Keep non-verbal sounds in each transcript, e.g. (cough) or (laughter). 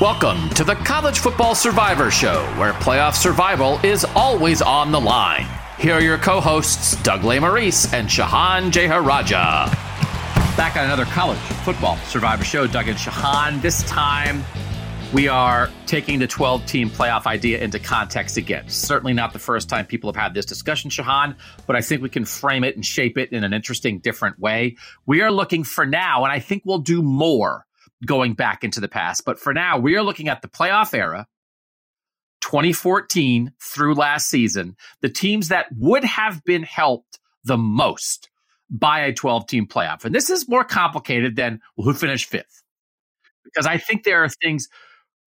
Welcome to the College Football Survivor Show, where playoff survival is always on the line. Here are your co hosts, Doug Lesmerises and Shehan Jeyarajah. Back on another College Football Survivor Show, Doug and Shehan. This time, we are taking the 12 team playoff idea into context again. Certainly not the first time people have had this discussion, Shehan, but I think we can frame it and shape it in an interesting, different way. We are looking for now, and I think we'll do more going back into the past. But for now, we are looking at the playoff era, 2014 through last season, the teams that would have been helped the most by a 12 team playoff. And this is more complicated than well, who finished fifth. Because I think there are things,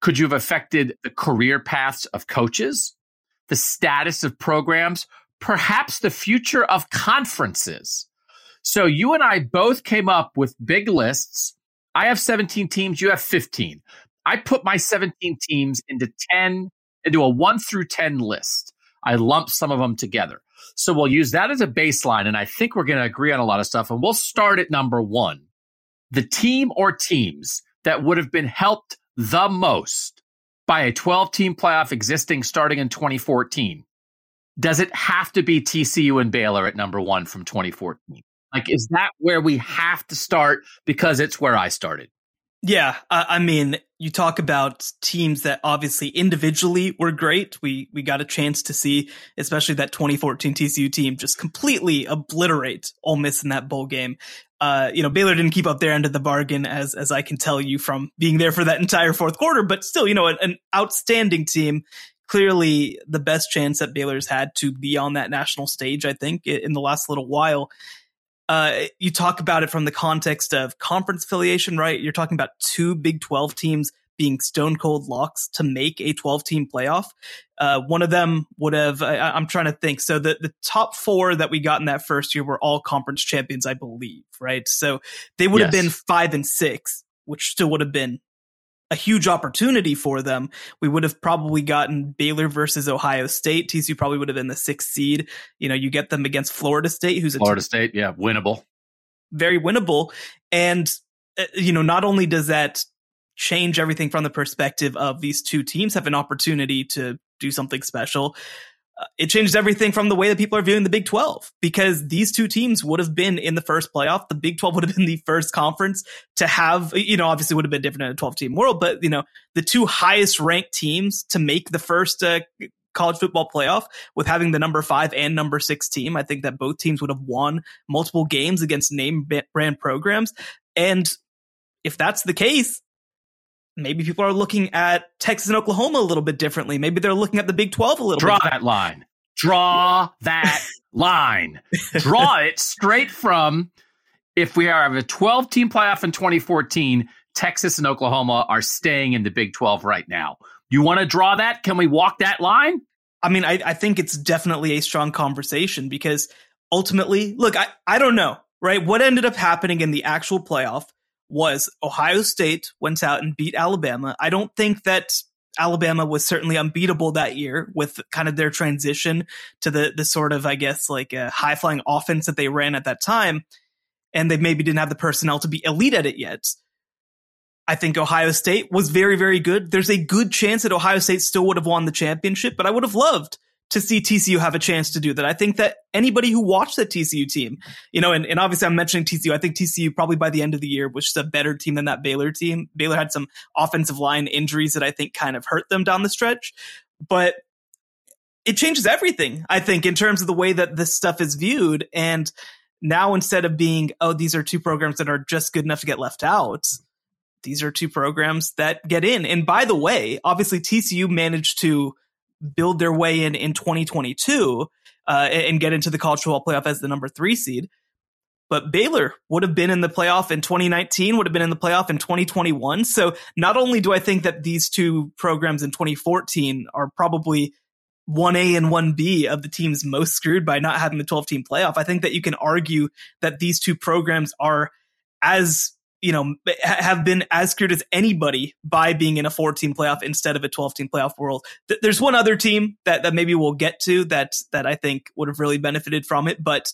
could you have affected the career paths of coaches, the status of programs, perhaps the future of conferences? So you and I both came up with big lists I have 17 teams, you have 15. I put my 17 teams into 10, into a 1 through 10 list. I lump some of them together. So we'll use that as a baseline. And I think we're going to agree on a lot of stuff. And we'll start at number one the team or teams that would have been helped the most by a 12 team playoff existing starting in 2014. Does it have to be TCU and Baylor at number one from 2014? Like, is that where we have to start? Because it's where I started. Yeah, I mean, you talk about teams that obviously individually were great. We we got a chance to see, especially that 2014 TCU team, just completely obliterate Ole Miss in that bowl game. Uh, you know, Baylor didn't keep up their end of the bargain, as as I can tell you from being there for that entire fourth quarter. But still, you know, an, an outstanding team. Clearly, the best chance that Baylor's had to be on that national stage. I think in the last little while uh, you talk about it from the context of conference affiliation, right? You're talking about two Big 12 teams being stone cold locks to make a 12 team playoff. Uh, one of them would have, I, am trying to think. So the, the top four that we got in that first year were all conference champions, I believe, right? So they would yes. have been five and six, which still would have been a huge opportunity for them. We would have probably gotten Baylor versus Ohio State. TCU probably would have been the sixth seed. You know, you get them against Florida State, who's a Florida State, yeah, winnable, very winnable. And uh, you know, not only does that change everything from the perspective of these two teams have an opportunity to do something special, it changed everything from the way that people are viewing the Big 12 because these two teams would have been in the first playoff. The Big 12 would have been the first conference to have, you know, obviously would have been different in a 12 team world, but, you know, the two highest ranked teams to make the first uh, college football playoff with having the number five and number six team. I think that both teams would have won multiple games against name brand programs. And if that's the case, maybe people are looking at Texas and Oklahoma a little bit differently. Maybe they're looking at the Big 12 a little Draw bit. that line. Draw that (laughs) line. Draw it straight from if we are a 12 team playoff in 2014, Texas and Oklahoma are staying in the Big 12 right now. You want to draw that? Can we walk that line? I mean, I, I think it's definitely a strong conversation because ultimately, look, I, I don't know, right? What ended up happening in the actual playoff was Ohio State went out and beat Alabama. I don't think that Alabama was certainly unbeatable that year with kind of their transition to the the sort of I guess like a high flying offense that they ran at that time, and they maybe didn't have the personnel to be elite at it yet. I think Ohio State was very very good. There's a good chance that Ohio State still would have won the championship, but I would have loved to see TCU have a chance to do that. I think that anybody who watched that TCU team, you know, and, and obviously I'm mentioning TCU. I think TCU probably by the end of the year was just a better team than that Baylor team. Baylor had some offensive line injuries that I think kind of hurt them down the stretch, but it changes everything, I think, in terms of the way that this stuff is viewed. And now instead of being, oh, these are two programs that are just good enough to get left out, these are two programs that get in. And by the way, obviously TCU managed to build their way in in 2022 uh, and get into the college football playoff as the number three seed. But Baylor would have been in the playoff in 2019, would have been in the playoff in 2021. So not only do I think that these two programs in 2014 are probably 1A and 1B of the teams most screwed by not having the 12 team playoff, I think that you can argue that these two programs are as you know, have been as screwed as anybody by being in a 14 playoff instead of a 12 team playoff world. There's one other team that, that maybe we'll get to that, that I think would have really benefited from it, but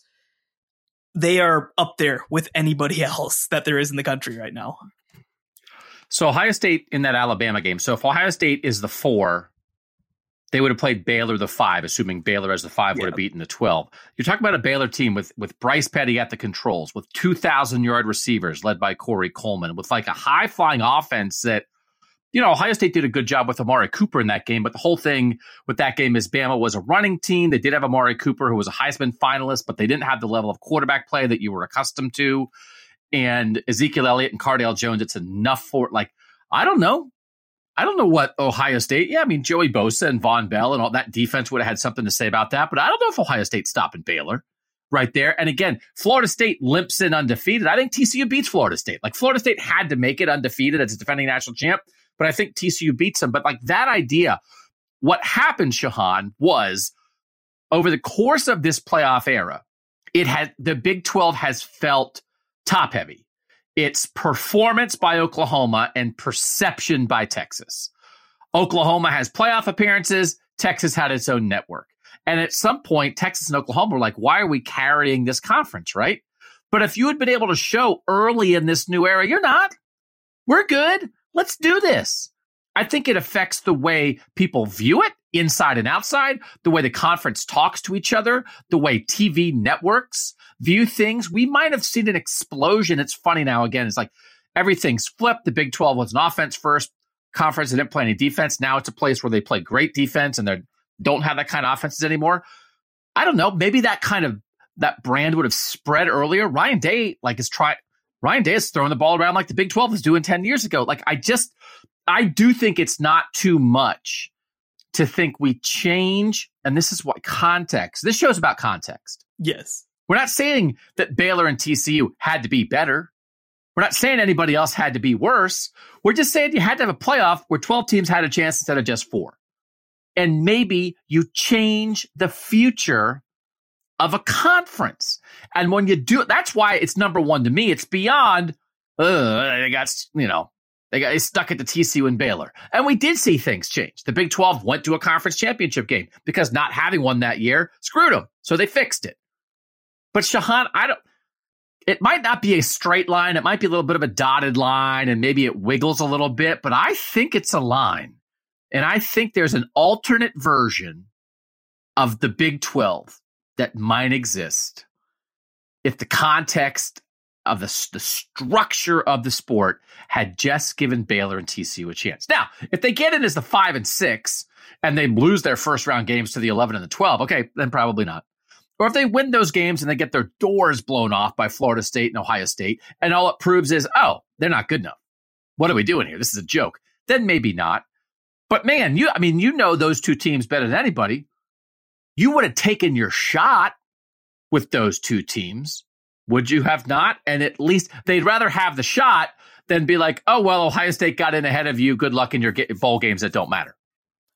they are up there with anybody (laughs) else that there is in the country right now. So Ohio State in that Alabama game. So if Ohio State is the four they would have played Baylor the five, assuming Baylor as the five would have beaten the 12. You're talking about a Baylor team with, with Bryce Petty at the controls, with 2,000 yard receivers led by Corey Coleman, with like a high flying offense that, you know, Ohio State did a good job with Amari Cooper in that game. But the whole thing with that game is Bama was a running team. They did have Amari Cooper, who was a Heisman finalist, but they didn't have the level of quarterback play that you were accustomed to. And Ezekiel Elliott and Cardale Jones, it's enough for, like, I don't know. I don't know what Ohio State. Yeah, I mean Joey Bosa and Vonn Bell and all that defense would have had something to say about that, but I don't know if Ohio State's stopping Baylor right there. And again, Florida State limps in undefeated. I think TCU beats Florida State. Like Florida State had to make it undefeated as a defending national champ, but I think TCU beats them. But like that idea, what happened, Shehan, was over the course of this playoff era, it had the Big 12 has felt top heavy. It's performance by Oklahoma and perception by Texas. Oklahoma has playoff appearances. Texas had its own network. And at some point, Texas and Oklahoma were like, why are we carrying this conference, right? But if you had been able to show early in this new era, you're not. We're good. Let's do this. I think it affects the way people view it inside and outside, the way the conference talks to each other, the way TV networks view things. We might have seen an explosion. It's funny now again. It's like everything's flipped. The Big 12 was an offense first conference. They didn't play any defense. Now it's a place where they play great defense and they don't have that kind of offenses anymore. I don't know. Maybe that kind of that brand would have spread earlier. Ryan Day, like, is trying. Ryan Day is throwing the ball around like the Big 12 was doing 10 years ago. Like, I just, I do think it's not too much to think we change. And this is what context. This show's about context. Yes. We're not saying that Baylor and TCU had to be better. We're not saying anybody else had to be worse. We're just saying you had to have a playoff where 12 teams had a chance instead of just four. And maybe you change the future of a conference. And when you do, that's why it's number one to me. It's beyond, uh, they got, you know, they got stuck at the TCU and Baylor. And we did see things change. The Big 12 went to a conference championship game because not having one that year screwed them. So they fixed it. But Shehan, I don't, it might not be a straight line. It might be a little bit of a dotted line and maybe it wiggles a little bit, but I think it's a line. And I think there's an alternate version of the Big 12 that might exist if the context of the, the structure of the sport had just given Baylor and TCU a chance. Now, if they get in as the five and six and they lose their first round games to the 11 and the 12, okay, then probably not. Or if they win those games and they get their doors blown off by Florida State and Ohio State, and all it proves is, oh, they're not good enough. What are we doing here? This is a joke. Then maybe not. But man, you, I mean, you know those two teams better than anybody. You would have taken your shot with those two teams would you have not? And at least they'd rather have the shot than be like, oh, well, Ohio State got in ahead of you. Good luck in your bowl games that don't matter.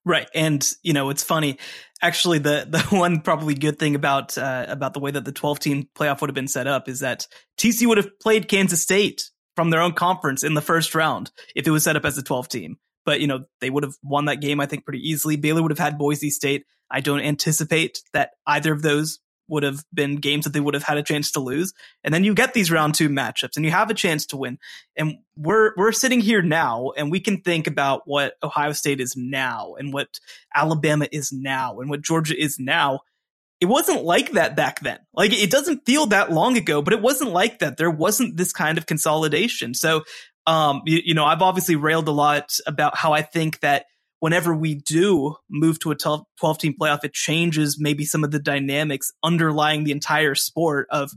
Right. And, you know, it's funny. Actually, the, the (laughs) one probably good thing about, uh, about the way that the 12 team playoff would have been set up is that TC would have played Kansas State from their own conference in the first round if it was set up as a 12 team. But, you know, they would have won that game, I think, pretty easily. Baylor would have had Boise State. I don't anticipate that either of those would have been games that they would have had a chance to lose. And then you get these round two matchups and you have a chance to win. And we're, we're sitting here now and we can think about what Ohio State is now and what Alabama is now and what Georgia is now. It wasn't like that back then. Like it doesn't feel that long ago, but it wasn't like that. There wasn't this kind of consolidation. So, um, you, you know, I've obviously railed a lot about how I think that whenever we do move to a 12, 12 team playoff, it changes maybe some of the dynamics underlying the entire sport of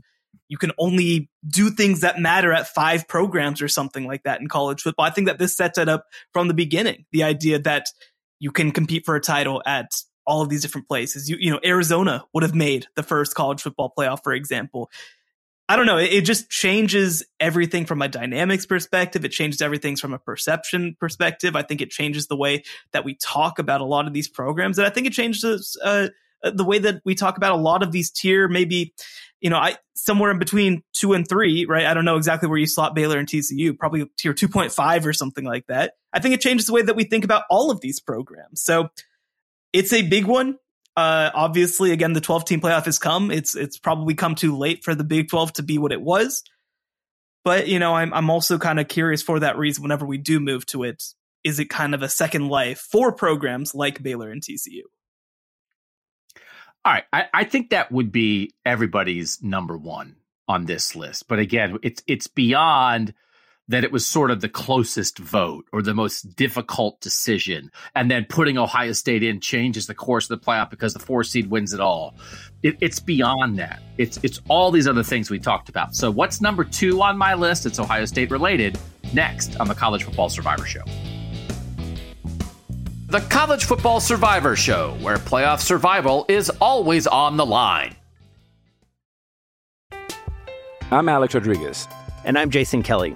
you can only do things that matter at five programs or something like that in college football. I think that this sets it up from the beginning. The idea that you can compete for a title at all of these different places. You, you know, Arizona would have made the first college football playoff, for example. I don't know. It, it, just changes everything from a dynamics perspective. It changes everything from a perception perspective. I think it changes the way that we talk about a lot of these programs. And I think it changes uh, uh, the way that we talk about a lot of these tier, maybe, you know, I somewhere in between two and three, right? I don't know exactly where you slot Baylor and TCU, probably tier 2.5 or something like that. I think it changes the way that we think about all of these programs. So it's a big one. Uh, obviously, again, the 12 team playoff has come. It's it's probably come too late for the Big 12 to be what it was. But you know, I'm I'm also kind of curious for that reason. Whenever we do move to it, is it kind of a second life for programs like Baylor and TCU? All right, I, I think that would be everybody's number one on this list. But again, it's it's beyond that it was sort of the closest vote or the most difficult decision. And then putting Ohio State in changes the course of the playoff because the four seed wins it all. It, it's beyond that. It's it's all these other things we talked about. So what's number two on my list? It's Ohio State related. Next on the College Football Survivor Show. The College Football Survivor Show, where playoff survival is always on the line. I'm Alex Rodriguez. And I'm Jason Kelly.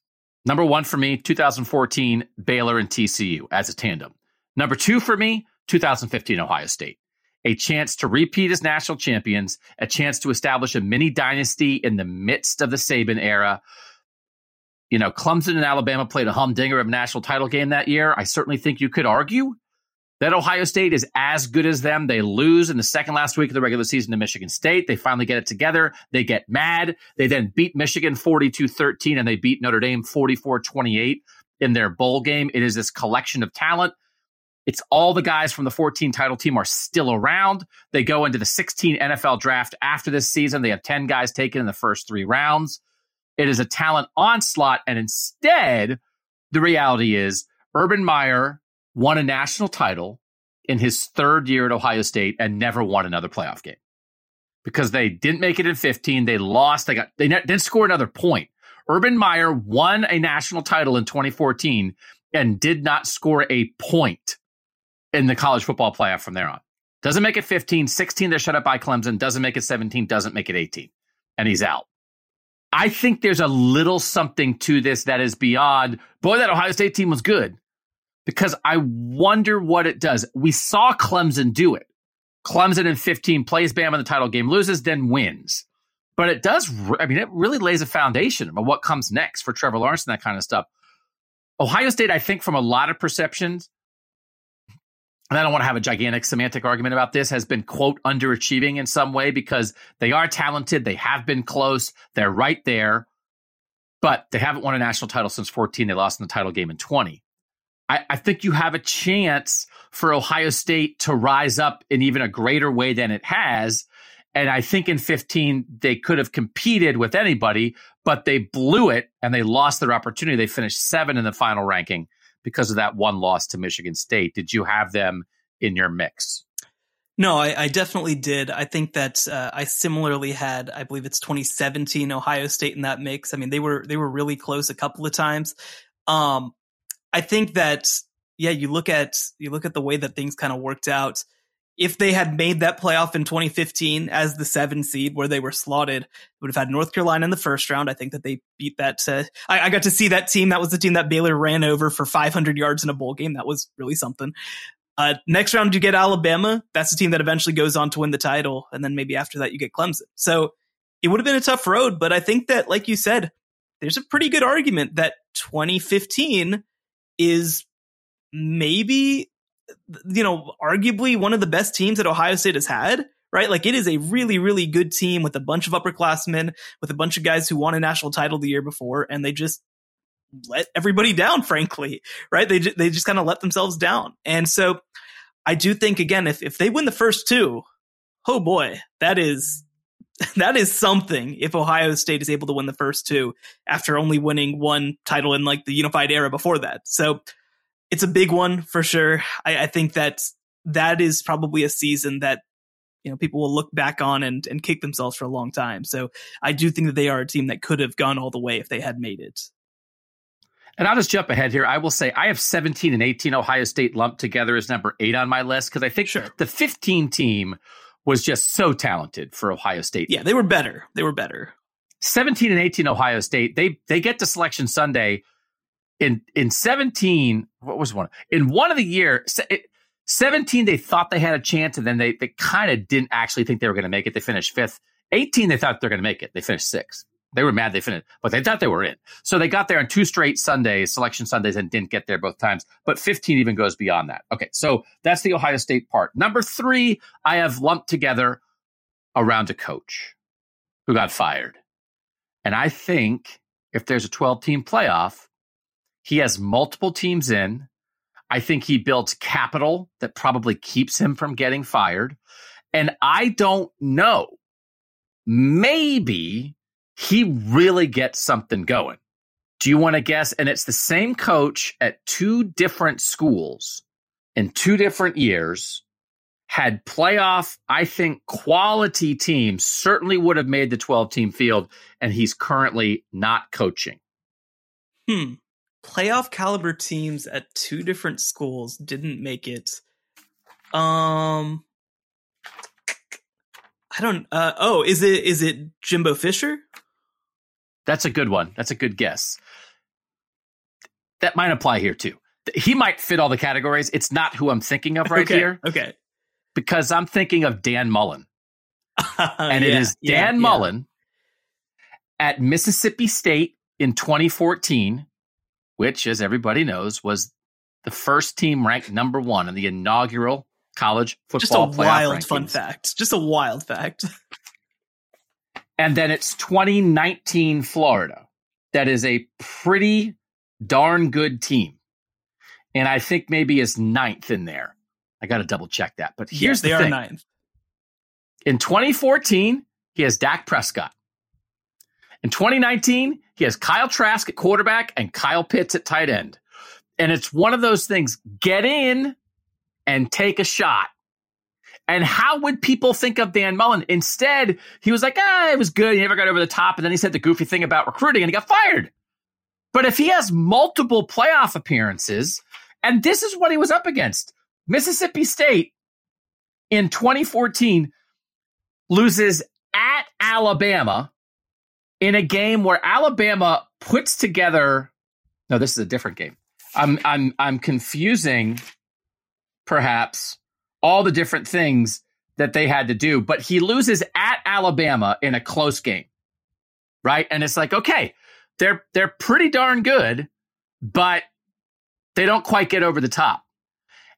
Number one for me, 2014, Baylor and TCU as a tandem. Number two for me, 2015, Ohio State. A chance to repeat as national champions, a chance to establish a mini dynasty in the midst of the Saban era. You know, Clemson and Alabama played a humdinger of a national title game that year. I certainly think you could argue that Ohio State is as good as them. They lose in the second last week of the regular season to Michigan State. They finally get it together. They get mad. They then beat Michigan 42 13 and they beat Notre Dame 44 28 in their bowl game. It is this collection of talent. It's all the guys from the 14 title team are still around. They go into the 16 NFL draft after this season. They have 10 guys taken in the first three rounds. It is a talent onslaught. And instead, the reality is Urban Meyer won a national title in his third year at Ohio State and never won another playoff game because they didn't make it in 15. They lost. They got they didn't score another point. Urban Meyer won a national title in 2014 and did not score a point in the college football playoff from there on. Doesn't make it 15, 16 they're shut up by Clemson, doesn't make it 17, doesn't make it 18. And he's out. I think there's a little something to this that is beyond, boy, that Ohio State team was good because I wonder what it does. We saw Clemson do it. Clemson in 15 plays Bama in the title game, loses, then wins. But it does, I mean, it really lays a foundation of what comes next for Trevor Lawrence and that kind of stuff. Ohio State, I think, from a lot of perceptions, and I don't want to have a gigantic semantic argument about this, has been, quote, underachieving in some way because they are talented. They have been close. They're right there, but they haven't won a national title since 14. They lost in the title game in 20. I, I think you have a chance for Ohio State to rise up in even a greater way than it has. And I think in 15, they could have competed with anybody, but they blew it and they lost their opportunity. They finished seven in the final ranking because of that one loss to Michigan State. Did you have them in your mix? No, I, I definitely did. I think that uh, I similarly had, I believe it's 2017 Ohio State in that mix. I mean, they were they were really close a couple of times. Um, I think that yeah, you look at you look at the way that things kind of worked out. if they had made that playoff in 2015 as the seven seed where they were slotted, would have had North Carolina in the first round. I think that they beat that. I, I, got to see that team. That was the team that Baylor ran over for 500 yards in a bowl game. That was really something. Uh, next round, you get Alabama. That's the team that eventually goes on to win the title. And then maybe after that, you get Clemson. So it would have been a tough road. But I think that, like you said, there's a pretty good argument that 2015 is maybe you know, arguably one of the best teams that Ohio State has had, right? Like it is a really, really good team with a bunch of upperclassmen, with a bunch of guys who won a national title the year before, and they just let everybody down, (laughs) frankly, right? They, they just kind of let themselves down. And so I do think, again, if, if they win the first two, oh boy, that is, (laughs) that is something if Ohio State is able to win the first two after only winning one title in like the unified era before that. So it's a big one for sure. I, I think that that is probably a season that you know people will look back on and and kick themselves for a long time. So I do think that they are a team that could have gone all the way if they had made it. And I'll just jump ahead here. I will say I have 17 and 18 Ohio State lumped together as number eight on my list because I think sure. the 15 team was just so talented for Ohio State. Yeah, they were better. They were better. 17 and 18 Ohio State. They they get to selection Sunday in in 17 what was one in one of the year 17 they thought they had a chance and then they they kind of didn't actually think they were going to make it they finished fifth 18 they thought they're going to make it they finished sixth they were mad they finished but they thought they were in so they got there on two straight sundays selection sundays and didn't get there both times but 15 even goes beyond that okay so that's the ohio state part number three i have lumped together around a coach who got fired and i think if there's a 12 team playoff he has multiple teams in. I think he builds capital that probably keeps him from getting fired. And I don't know. Maybe he really gets something going. Do you want to guess? And it's the same coach at two different schools in two different years, had playoff, I think, quality teams, certainly would have made the 12 team field, and he's currently not coaching. Hmm playoff caliber teams at two different schools didn't make it. Um, I don't. Uh, oh, is it is it Jimbo Fisher? That's a good one. That's a good guess. That might apply here too. He might fit all the categories. It's not who I'm thinking of right okay, here. Okay. Because I'm thinking of Dan Mullen. (laughs) and yeah, it is Dan yeah, Mullen yeah. at Mississippi State in 2014 which, as everybody knows, was the first team ranked number one in the inaugural college football. Just a wild rankings. fun fact. Just a wild fact. (laughs) and then it's 2019 Florida. That is a pretty darn good team. And I think maybe is ninth in there. I got to double check that. But here's yes, they the are thing. ninth. In 2014, he has Dak Prescott. In 2019, he has Kyle Trask at quarterback and Kyle Pitts at tight end. And it's one of those things get in and take a shot. And how would people think of Dan Mullen? Instead, he was like, ah, it was good. He never got over the top. And then he said the goofy thing about recruiting and he got fired. But if he has multiple playoff appearances, and this is what he was up against Mississippi State in 2014 loses at Alabama in a game where Alabama puts together. No, this is a different game. I'm I'm I'm confusing, perhaps, all the different things that they had to do. But he loses at Alabama in a close game, right? And it's like, okay, they're they're pretty darn good, but they don't quite get over the top.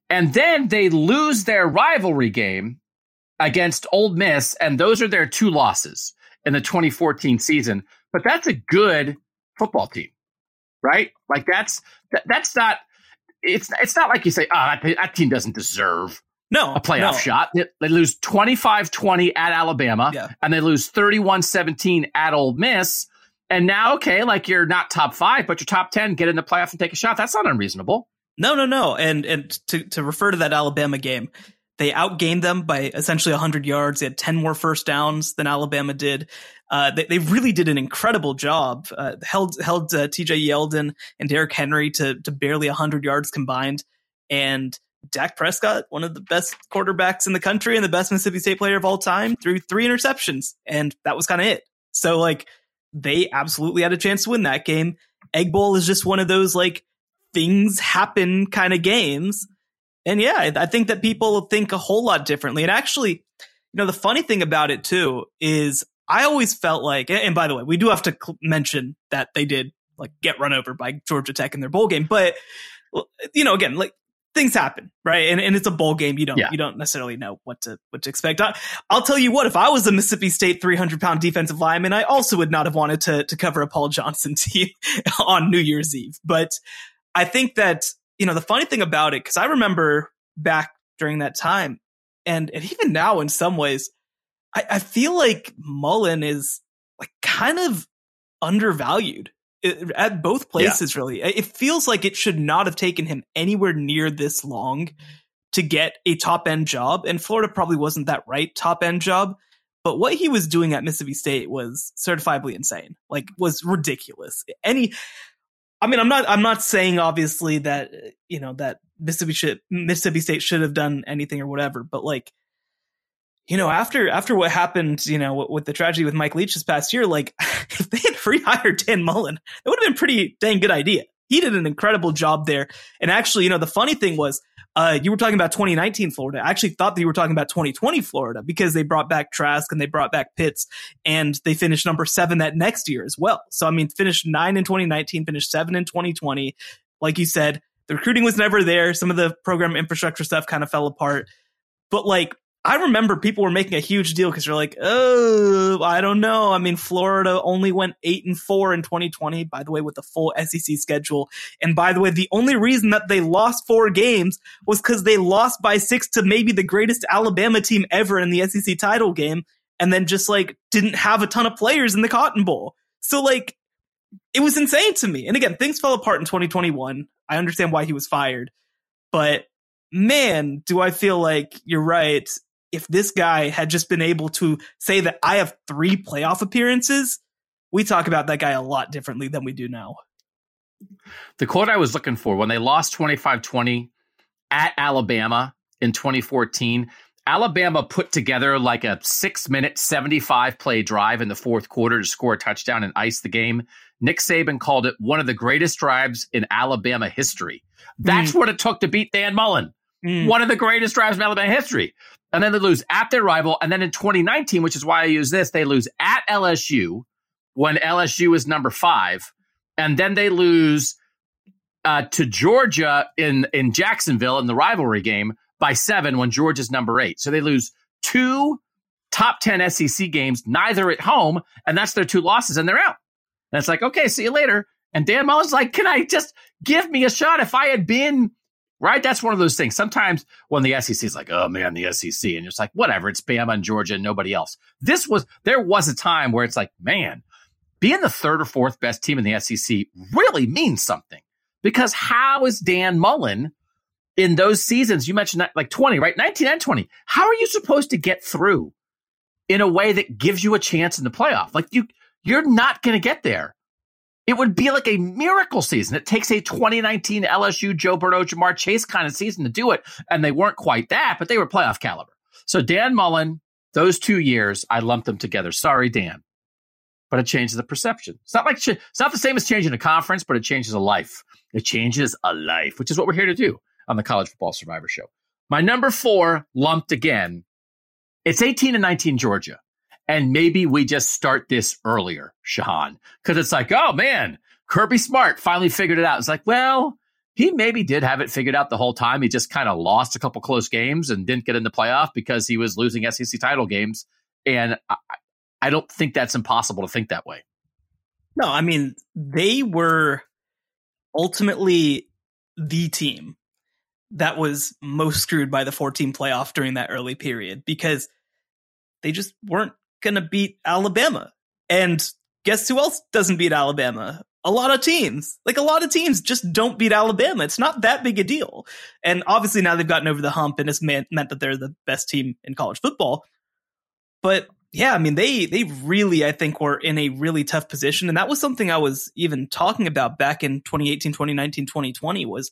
And then they lose their rivalry game against Ole Miss, and those are their two losses in the 2014 season, but that's a good football team, right? Like that's that, that's not it's it's not like you say, oh, that, that team doesn't deserve no a playoff no. shot. They, lose 25-20 at Alabama, yeah. and they lose 31-17 at Ole Miss. And now, okay, like you're not top five, but you're top ten. Get in the playoff and take a shot. That's not unreasonable. No, no, no. And and to to refer to that Alabama game, they outgained them by essentially 100 yards. They had 10 more first downs than Alabama did. Uh, they, they, really did an incredible job. Uh, held held uh, T.J. Yeldon and Derrick Henry to to barely 100 yards combined, and Dak Prescott, one of the best quarterbacks in the country and the best Mississippi State player of all time, threw three interceptions, and that was kind of it. So like they absolutely had a chance to win that game. Egg Bowl is just one of those like things happen kind of games. And yeah, I think that people think a whole lot differently. And actually, you know, the funny thing about it too is I always felt like, and by the way, we do have to mention that they did like get run over by Georgia Tech in their bowl game, but you know, again, like things happen, right? And and it's a bowl game. You don't yeah. you don't necessarily know what to what to expect. I, will tell you what, if I was a Mississippi State 300 pound defensive lineman, I also would not have wanted to to cover a Paul Johnson (laughs) team on New Year's Eve. But I think that you know the funny thing about it because I remember back during that time, and and even now in some ways, I, I feel like Mullen is like kind of undervalued at both places, yeah. really. It feels like it should not have taken him anywhere near this long to get a top end job. And Florida probably wasn't that right top end job. But what he was doing at Mississippi State was certifiably insane. Like was ridiculous. Any I mean, I'm not I'm not saying obviously that you know that Mississippi should Mississippi State should have done anything or whatever, but like you know, after after what happened, you know, with the tragedy with Mike Leach this past year, like (laughs) if they had rehired Dan Mullen, it would have been pretty dang good idea. He did an incredible job there. And actually, you know, the funny thing was, uh, you were talking about 2019 Florida. I actually thought that you were talking about 2020 Florida because they brought back Trask and they brought back Pitts and they finished number seven that next year as well. So, I mean, finished nine in 2019, finished seven in 2020. Like you said, the recruiting was never there. Some of the program infrastructure stuff kind of fell apart. But like I remember people were making a huge deal because they're like, oh, I don't know. I mean, Florida only went eight and four in 2020, by the way, with the full SEC schedule. And by the way, the only reason that they lost four games was because they lost by six to maybe the greatest Alabama team ever in the SEC title game. And then just like didn't have a ton of players in the Cotton Bowl. So like, it was insane to me. And again, things fell apart in 2021. I understand why he was fired, but man, do I feel like you're right if this guy had just been able to say that I have three playoff appearances, we talk about that guy a lot differently than we do now. The quote I was looking for when they lost 25 20 at Alabama in 2014, Alabama put together like a six minute, 75 play drive in the fourth quarter to score a touchdown and ice the game. Nick Saban called it one of the greatest drives in Alabama history. That's mm. what it took to beat Dan Mullen. Mm. One of the greatest drives in Alabama history and then they lose at their rival. And then in 2019, which is why I use this, they lose at LSU when LSU is number five, and then they lose uh, to Georgia in in Jacksonville in the rivalry game by seven when Georgia's number eight. So they lose two top 10 SEC games, neither at home, and that's their two losses, and they're out. And it's like, okay, see you later. And Dan Mullen's like, can I just give me a shot? If I had been right? That's one of those things. Sometimes when the SEC is like, oh man, the SEC, and it's like, whatever, it's Bama and Georgia and nobody else. This was, there was a time where it's like, man, being the third or fourth best team in the SEC really means something because how is Dan Mullen in those seasons? You mentioned like 20, right? 19 and 20. How are you supposed to get through in a way that gives you a chance in the playoff? Like you, you're not going to get there it would be like a miracle season. It takes a 2019 LSU Joe Burrow, Ja'Marr Chase kind of season to do it. And they weren't quite that, but they were playoff caliber. So Dan Mullen, those two years, I lumped them together. Sorry, Dan. But it changes the perception. It's not like it's not the same as changing a conference, but it changes a life. It changes a life, which is what we're here to do on the College Football Survivor Show. My number four, lumped again. It's 18 and 19 Georgia. And maybe we just start this earlier, Shehan, because it's like, oh man, Kirby Smart finally figured it out. It's like, well, he maybe did have it figured out the whole time. He just kind of lost a couple close games and didn't get in the playoff because he was losing SEC title games. And I, I don't think that's impossible to think that way. No, I mean, they were ultimately the team that was most screwed by the 14 playoff during that early period because they just weren't going to beat Alabama. And guess who else doesn't beat Alabama? A lot of teams. Like a lot of teams just don't beat Alabama. It's not that big a deal. And obviously now they've gotten over the hump and it's meant, meant that they're the best team in college football. But yeah, I mean, they, they really, I think, were in a really tough position. And that was something I was even talking about back in 2018, 2019, 2020 was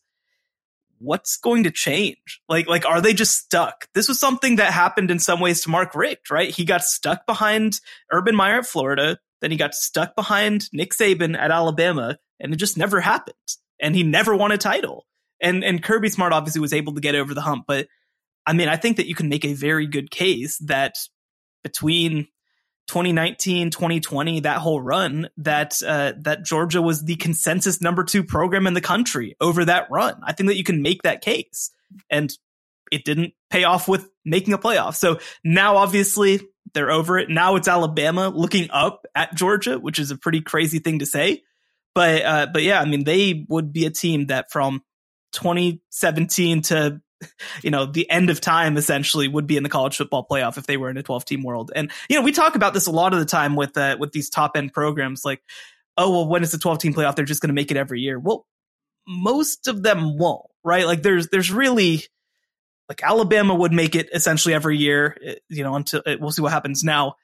what's going to change? Like, like, are they just stuck? This was something that happened in some ways to Mark Richt, right? He got stuck behind Urban Meyer at Florida. Then he got stuck behind Nick Saban at Alabama and it just never happened. And he never won a title. And, and Kirby Smart obviously was able to get over the hump. But I mean, I think that you can make a very good case that between 2019, 2020, that whole run, that uh, that Georgia was the consensus number two program in the country over that run. I think that you can make that case, and it didn't pay off with making a playoff. So now, obviously, they're over it. Now it's Alabama looking up at Georgia, which is a pretty crazy thing to say. But uh, but yeah, I mean, they would be a team that from 2017 to (laughs) you know, the end of time essentially would be in the college football playoff if they were in a 12 team world. And, you know, we talk about this a lot of the time with, uh, with these top end programs like, oh, well, when it's a 12 team playoff, they're just going to make it every year. Well, most of them won't, right? Like there's, there's really, like Alabama would make it essentially every year, eh, you know, until eh, we'll see what happens now.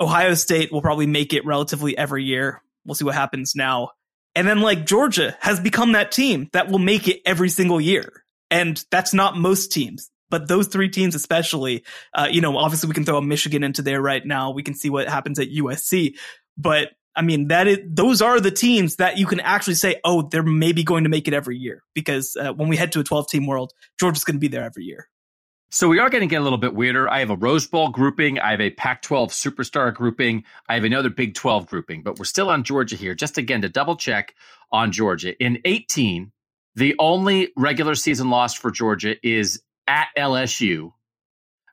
Ohio State will probably make it relatively every year. We'll see what happens now. And then like Georgia has become that team that will make it every single year. And that's not most teams, but those three teams especially, uh, you know, obviously we can throw a Michigan into there right now. We can see what happens at USC, but I mean, that is, those are the teams that you can actually say, oh, they're maybe going to make it every year because uh, when we head to a 12 team world, Georgia's going to be there every year. So we are going to get a little bit weirder. I have a Rose Bowl grouping. I have a Pac 12 superstar grouping. I have another Big 12 grouping, but we're still on Georgia here. Just again to double check on Georgia. In 18, the only regular season loss for Georgia is at LSU.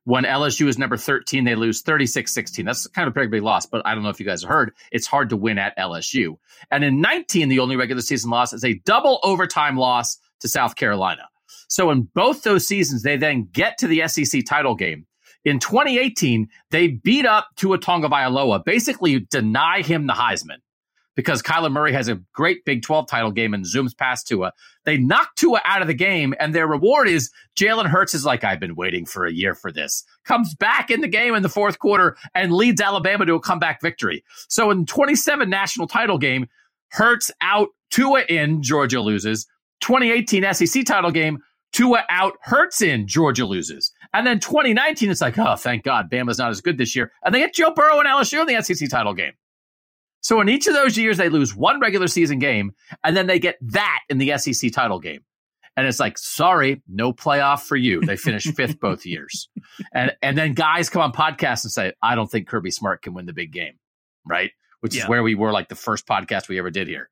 When LSU is number 13, they lose 36 16. That's kind of a pretty big loss, but I don't know if you guys have heard. It's hard to win at LSU. And in 19, the only regular season loss is a double overtime loss to South Carolina. So in both those seasons, they then get to the SEC title game. In 2018, they beat up Tua Tagovailoa, basically deny him the Heisman because Kyler Murray has a great Big 12 title game and zooms past Tua. They knock Tua out of the game, and their reward is Jalen Hurts is like, I've been waiting for a year for this. Comes back in the game in the fourth quarter and leads Alabama to a comeback victory. So in 27 national title game, Hurts out, Tua in, Georgia loses. 2018 SEC title game, Tua out, Hurts in, Georgia loses. And then 2019, it's like, oh, thank God, Bama's not as good this year. And they get Joe Burrow and LSU in the SEC title game. So in each of those years, they lose one regular season game, and then they get that in the SEC title game. And it's like, sorry, no playoff for you. They finished fifth (laughs) both years. And and then guys come on podcasts and say, I don't think Kirby Smart can win the big game. Right? Which yeah. is where we were like the first podcast we ever did here.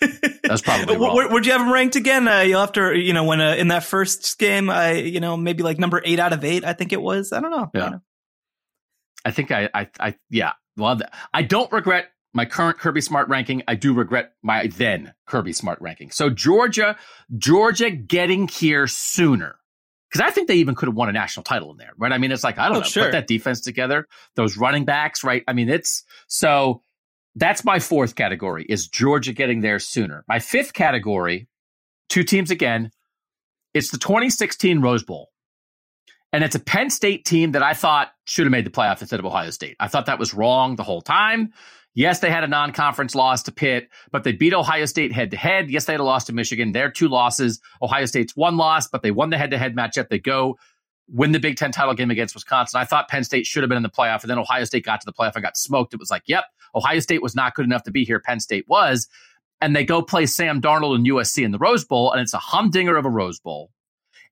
(laughs) That's probably wrong. Where, would you have him ranked again? Uh, you'll have to, you know, when uh, in that first game, I, you know, maybe like number eight out of eight, I think it was. I don't know. Yeah. I, know. I think I, I, I, yeah. Well, I don't regret my current Kirby Smart ranking. I do regret my then Kirby Smart ranking. So Georgia, Georgia getting here sooner. Because I think they even could have won a national title in there, right? I mean, it's like, I don't oh, know, sure. put that defense together, those running backs, right? I mean, it's so that's my fourth category is Georgia getting there sooner. My fifth category, two teams again, it's the 2016 Rose Bowl. And it's a Penn State team that I thought should have made the playoff instead of Ohio State. I thought that was wrong the whole time. Yes, they had a non conference loss to Pitt, but they beat Ohio State head to head. Yes, they had a loss to Michigan. Their two losses. Ohio State's one loss, but they won the head to head matchup. They go win the Big Ten title game against Wisconsin. I thought Penn State should have been in the playoff, and then Ohio State got to the playoff and got smoked. It was like, yep, Ohio State was not good enough to be here. Penn State was. And they go play Sam Darnold and USC in the Rose Bowl, and it's a humdinger of a Rose Bowl.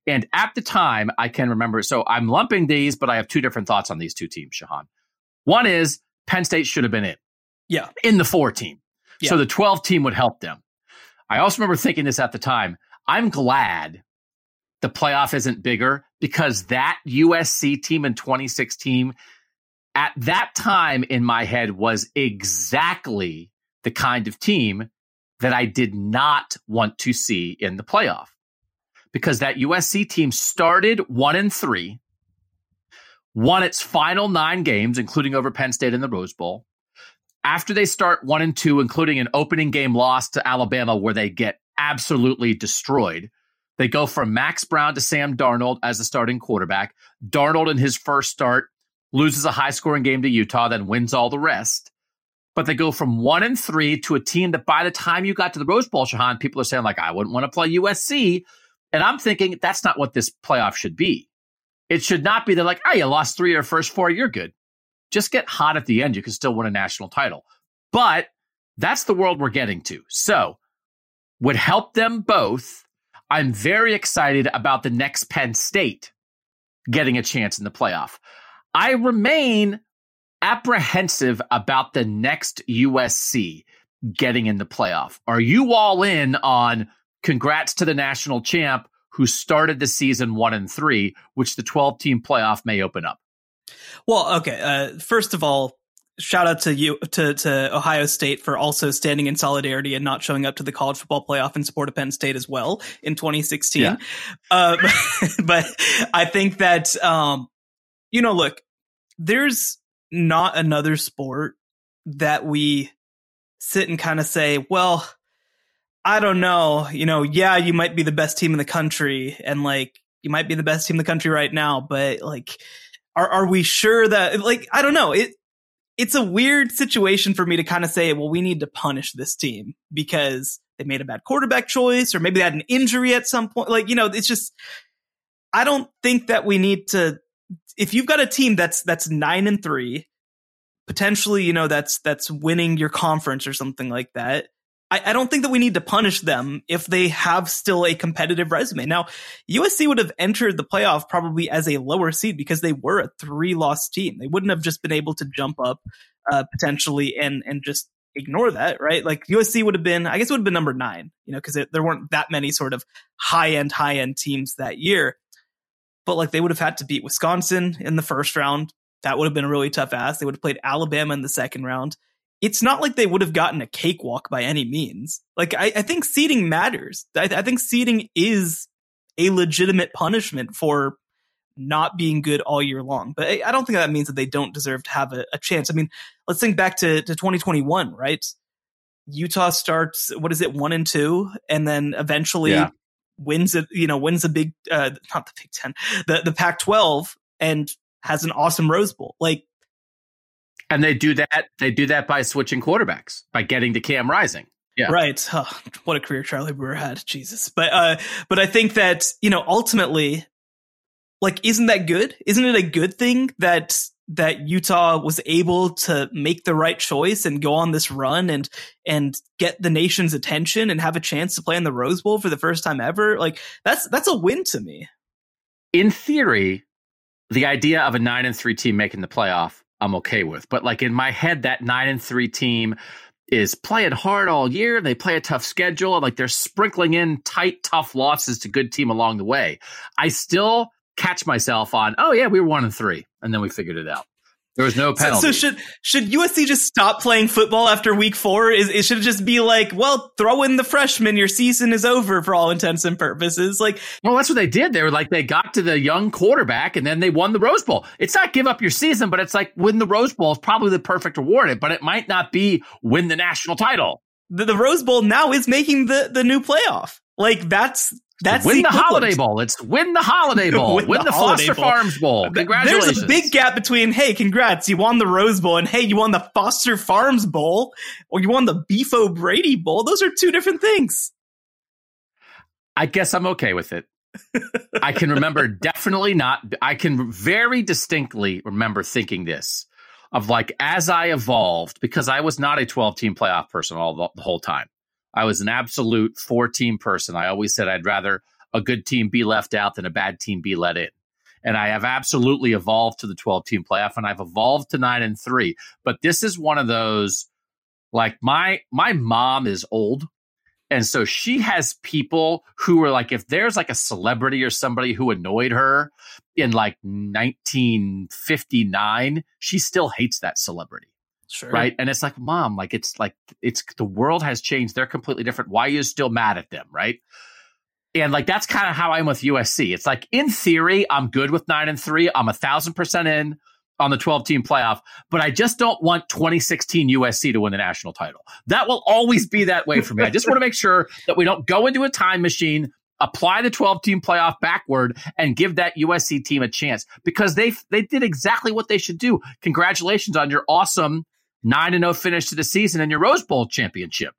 And at the time, I can remember. So I'm lumping these, but I have two different thoughts on these two teams, Shehan. One is Penn State should have been in. Yeah. In the four team. Yeah. So the 12 team would help them. I also remember thinking this at the time. I'm glad the playoff isn't bigger because that USC team in 2016 at that time in my head was exactly the kind of team that I did not want to see in the playoff. Because that USC team started one and three, won its final nine games, including over Penn State in the Rose Bowl, after they start one and two, including an opening game loss to Alabama where they get absolutely destroyed, they go from Max Browne to Sam Darnold as the starting quarterback. Darnold in his first start loses a high scoring game to Utah, then wins all the rest. But they go from one and three to a team that by the time you got to the Rose Bowl, Shehan, people are saying, like, I wouldn't want to play USC. And I'm thinking that's not what this playoff should be. It should not be that like, oh, you lost three or first four, you're good. Just get hot at the end. You can still win a national title. But that's the world we're getting to. So would help them both. I'm very excited about the next Penn State getting a chance in the playoff. I remain apprehensive about the next USC getting in the playoff. Are you all in on congrats to the national champ who started the season one and three, which the 12 team playoff may open up? Well, okay. Uh, first of all, shout out to you to, to Ohio State for also standing in solidarity and not showing up to the college football playoff in support of Penn State as well in 2016. Yeah. Uh, (laughs) but I think that, um, you know, look, there's not another sport that we sit and kind of say, well, I don't know, you know, yeah, you might be the best team in the country and like you might be the best team in the country right now, but like are are we sure that like I don't know, it it's a weird situation for me to kind of say, well, we need to punish this team because they made a bad quarterback choice or maybe they had an injury at some point. Like, you know, it's just, I don't think that we need to, if you've got a team that's, that's nine and three, potentially, you know, that's, that's winning your conference or something like that. I, I don't think that we need to punish them if they have still a competitive resume. Now, USC would have entered the playoff probably as a lower seed because they were a three loss team. They wouldn't have just been able to jump up uh, potentially and and just ignore that, right? Like USC would have been, I guess it would have been number nine, you know, because there weren't that many sort of high end, high end teams that year. But like they would have had to beat Wisconsin in the first round. That would have been a really tough ask. They would have played Alabama in the second round it's not like they would have gotten a cakewalk by any means. Like I, I think seeding matters. I, I, think seeding is a legitimate punishment for not being good all year long. But I, I don't think that means that they don't deserve to have a, a, chance. I mean, let's think back to, to 2021, right? Utah starts what is it one and two, and then eventually yeah. wins it. You know, wins a big uh, not the Big Ten, the the Pac-12, and has an awesome Rose Bowl. Like and they do that. They do that by switching quarterbacks, by getting to Cam Rising. Yeah. Right. Oh, what a career Charlie Brewer had. Jesus. But uh but I think that, you know, ultimately like isn't that good? Isn't it a good thing that that Utah was able to make the right choice and go on this run and and get the nation's attention and have a chance to play in the Rose Bowl for the first time ever? Like that's that's a win to me. In theory, the idea of a 9 and 3 team making the playoff I'm okay with. But like in my head, that nine and three team is playing hard all year. They play a tough schedule. And Like they're sprinkling in tight, tough losses to good team along the way. I still catch myself on, oh yeah, we were one and three, and then we figured it out. There was no penalty. So, so, should should USC just stop playing football after week four? Is it should just be like, well, throw in the freshman, Your season is over for all intents and purposes. Like, well, that's what they did. They were like, they got to the young quarterback, and then they won the Rose Bowl. It's not give up your season, but it's like win the Rose Bowl is probably the perfect reward. But it might not be win the national title. The, the Rose Bowl now is making the the new playoff. Like that's that's win the, the Holiday Bowl. It's win the Holiday (laughs) Bowl. win, win, the, the Foster Bowl. Farms Bowl. Congratulations. There's a big gap between, hey, congrats, you won the Rose Bowl, and hey, you won the Foster Farms Bowl, or you won the Beef O'Brady Bowl. Those are two different things. I guess I'm okay with it. I can remember (laughs) definitely not. I can very distinctly remember thinking this of like as I evolved because I was not a 12 team playoff person all the, the whole time. I was an absolute four team person. I always said I'd rather a good team be left out than a bad team be let in. And I have absolutely evolved to the 12 team playoff and I've evolved to nine and three. But this is one of those like my my mom is old. And so she has people who are like, if there's like a celebrity or somebody who annoyed her in like 1959, she still hates that celebrity. Sure. Right. And it's like, mom, like it's like it's the world has changed. They're completely different. Why are you still mad at them? Right. And like that's kind of how I'm with USC. It's like in theory, I'm good with nine and three. I'm a thousand percent in on the 12 team playoff, but I just don't want 2016 USC to win the national title. That will always be that way for me. I just want to make sure that we don't go into a time machine, apply the 12 team playoff backward and give that USC team a chance because they they did exactly what they should do. Congratulations on your awesome 9 0 finish to the season and your Rose Bowl championship.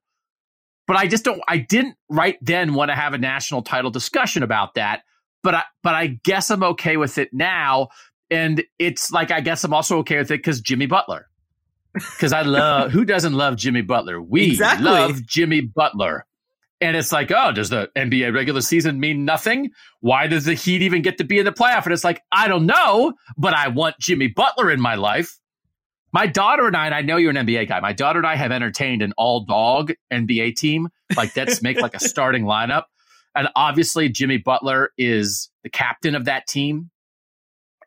but I just don't. I didn't right then want to have a national title discussion about that. But I, but I guess I'm okay with it now. And it's like I guess I'm also okay with it because Jimmy Butler. Because I love who doesn't love Jimmy Butler? We Exactly. love Jimmy Butler. And it's like, oh, does the NBA regular season mean nothing? Why does the Heat even get to be in the playoff? And it's like, I don't know, but I want Jimmy Butler in my life. My daughter and I, and I know you're an NBA guy. My daughter and I have entertained an all dog NBA team. Like let's (laughs) make like a starting lineup. And obviously Jimmy Butler is the captain of that team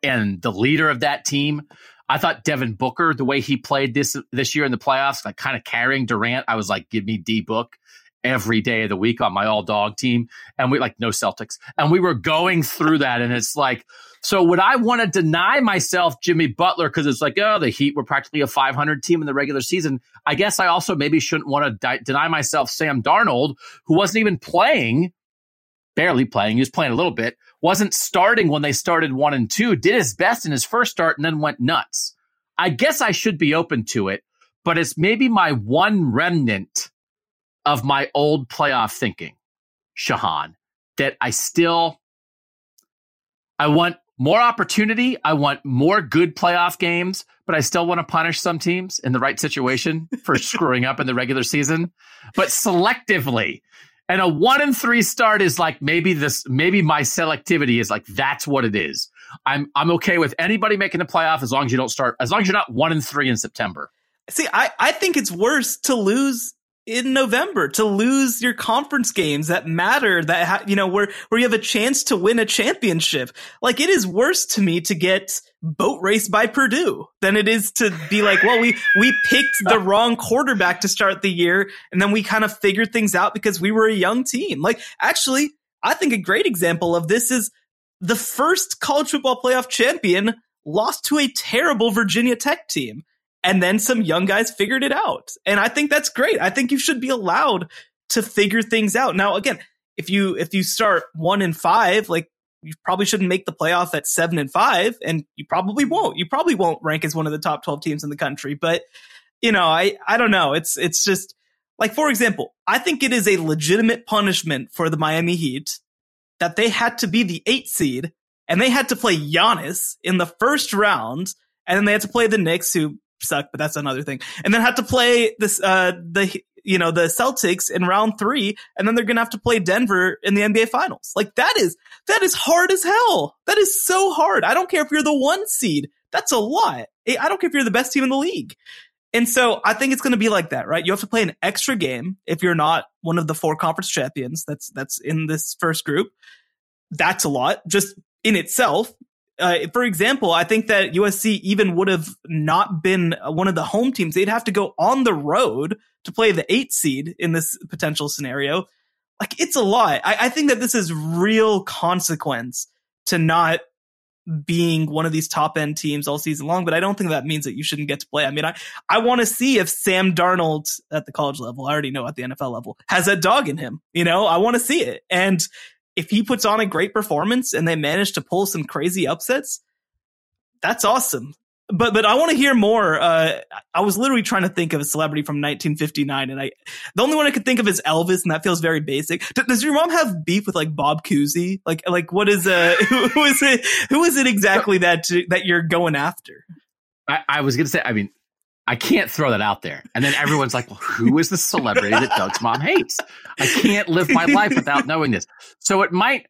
and the leader of that team. I thought Devin Booker, the way he played this this year in the playoffs, like kind of carrying Durant, I was like, give me D Book every day of the week on my all dog team. And we like no Celtics. And we were going through that. And it's like, so would I want to deny myself Jimmy Butler because it's like, oh, the Heat were practically a 500 team in the regular season. I guess I also maybe shouldn't want to di- deny myself Sam Darnold, who wasn't even playing, barely playing. He was playing a little bit, wasn't starting when they started one and two, did his best in his first start and then went nuts. I guess I should be open to it, but it's maybe my one remnant of my old playoff thinking, Shehan, that I still I want more opportunity. I want more good playoff games, but I still want to punish some teams in the right situation for (laughs) screwing up in the regular season, but selectively. And a one and three start is like maybe this, maybe my selectivity is like that's what it is. I'm I'm okay with anybody making the playoff as long as you don't start, as long as you're not one and three in September. See, I, I think it's worse to lose in November, to lose your conference games that matter, that, ha- you know, where, where you have a chance to win a championship. Like it is worse to me to get boat raced by Purdue than it is to be like, well, we, we picked the (laughs) wrong quarterback to start the year. And then we kind of figured things out because we were a young team. Like actually, I think a great example of this is the first college football playoff champion lost to a terrible Virginia Tech team and then some young guys figured it out. And I think that's great. I think you should be allowed to figure things out. Now, again, if you if you start one and five, like you probably shouldn't make the playoff at seven and five, and you probably won't. You probably won't rank as one of the top twelve teams in the country. But you know, I I don't know. It's it's just like for example, I think it is a legitimate punishment for the Miami Heat that they had to be the eight seed and they had to play Giannis in the first round, and then they had to play the Knicks, who suck, but that's another thing. And then had to play this, uh, the, you know, the Celtics in round three, and then they're going to have to play Denver in the NBA finals. Like that is, that is hard as hell. That is so hard. I don't care if you're the one seed. That's a lot. I don't care if you're the best team in the league. And so I think it's going to be like that, right? You have to play an extra game if you're not one of the four conference champions that's, that's in this first group. That's a lot just in itself uh, for example, I think that USC even would have not been one of the home teams. They'd have to go on the road to play the eight seed in this potential scenario. Like it's a lot. I, I think that this is real consequence to not being one of these top end teams all season long, but I don't think that means that you shouldn't get to play. I mean, I, I want to see if Sam Darnold at the college level, I already know at the NFL level, has a dog in him. You know, I want to see it. And if he puts on a great performance and they manage to pull some crazy upsets, that's awesome. But but I want to hear more. Uh, I was literally trying to think of a celebrity from 1959, and I the only one I could think of is Elvis, and that feels very basic. D- does your mom have beef with like Bob Cousy? Like like what is uh (laughs) who, who is it who is it exactly that that you're going after? I, I was gonna say, I mean, I can't throw that out there. And then everyone's like, well, who is the celebrity that Doug's mom hates? I can't live my life without knowing this. So it might,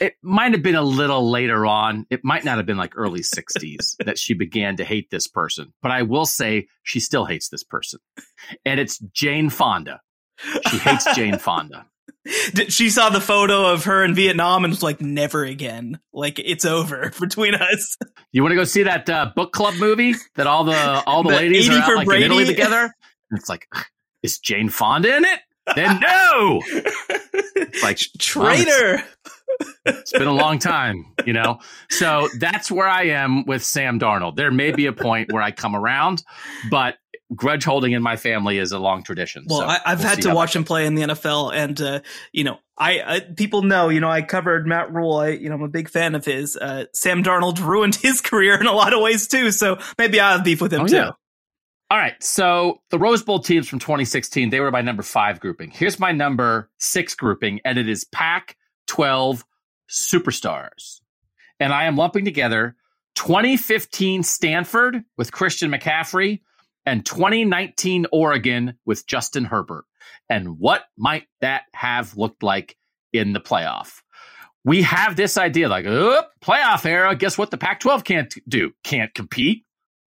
it might have been a little later on. It might not have been like early 60s that she began to hate this person. But I will say she still hates this person. And it's Jane Fonda. She hates Jane Fonda. She saw the photo of her in Vietnam and was like, never again. Like it's over (laughs) between us. You want to go see that uh, book club movie that all the all the, the ladies are out like Brady? in Italy together? And it's like, is Jane Fonda in it? Then no. (laughs) like traitor. Well, it's, it's been a long time, you know. So that's where I am with Sam Darnold. There may be a point where I come around, but grudge holding in my family is a long tradition. Well, so I, have we'll had to watch him play in the NFL, and uh, you know, I, I, people know, you know, I covered Matt Rhule. I, you know, I'm a big fan of his. Uh, Sam Darnold (laughs) ruined his career in a lot of ways too, so maybe I have beef with him oh, too. Yeah. All right. So the Rose Bowl teams from 2016, they were my number five grouping. Here's my number six grouping, and it is Pac 12 superstars. And I am lumping together 2015 Stanford with Christian McCaffrey and 2019 Oregon with Justin Herbert. And what might that have looked like in the playoff? We have this idea like, oh, playoff era. Guess what? The Pac 12 can't do? Can't compete.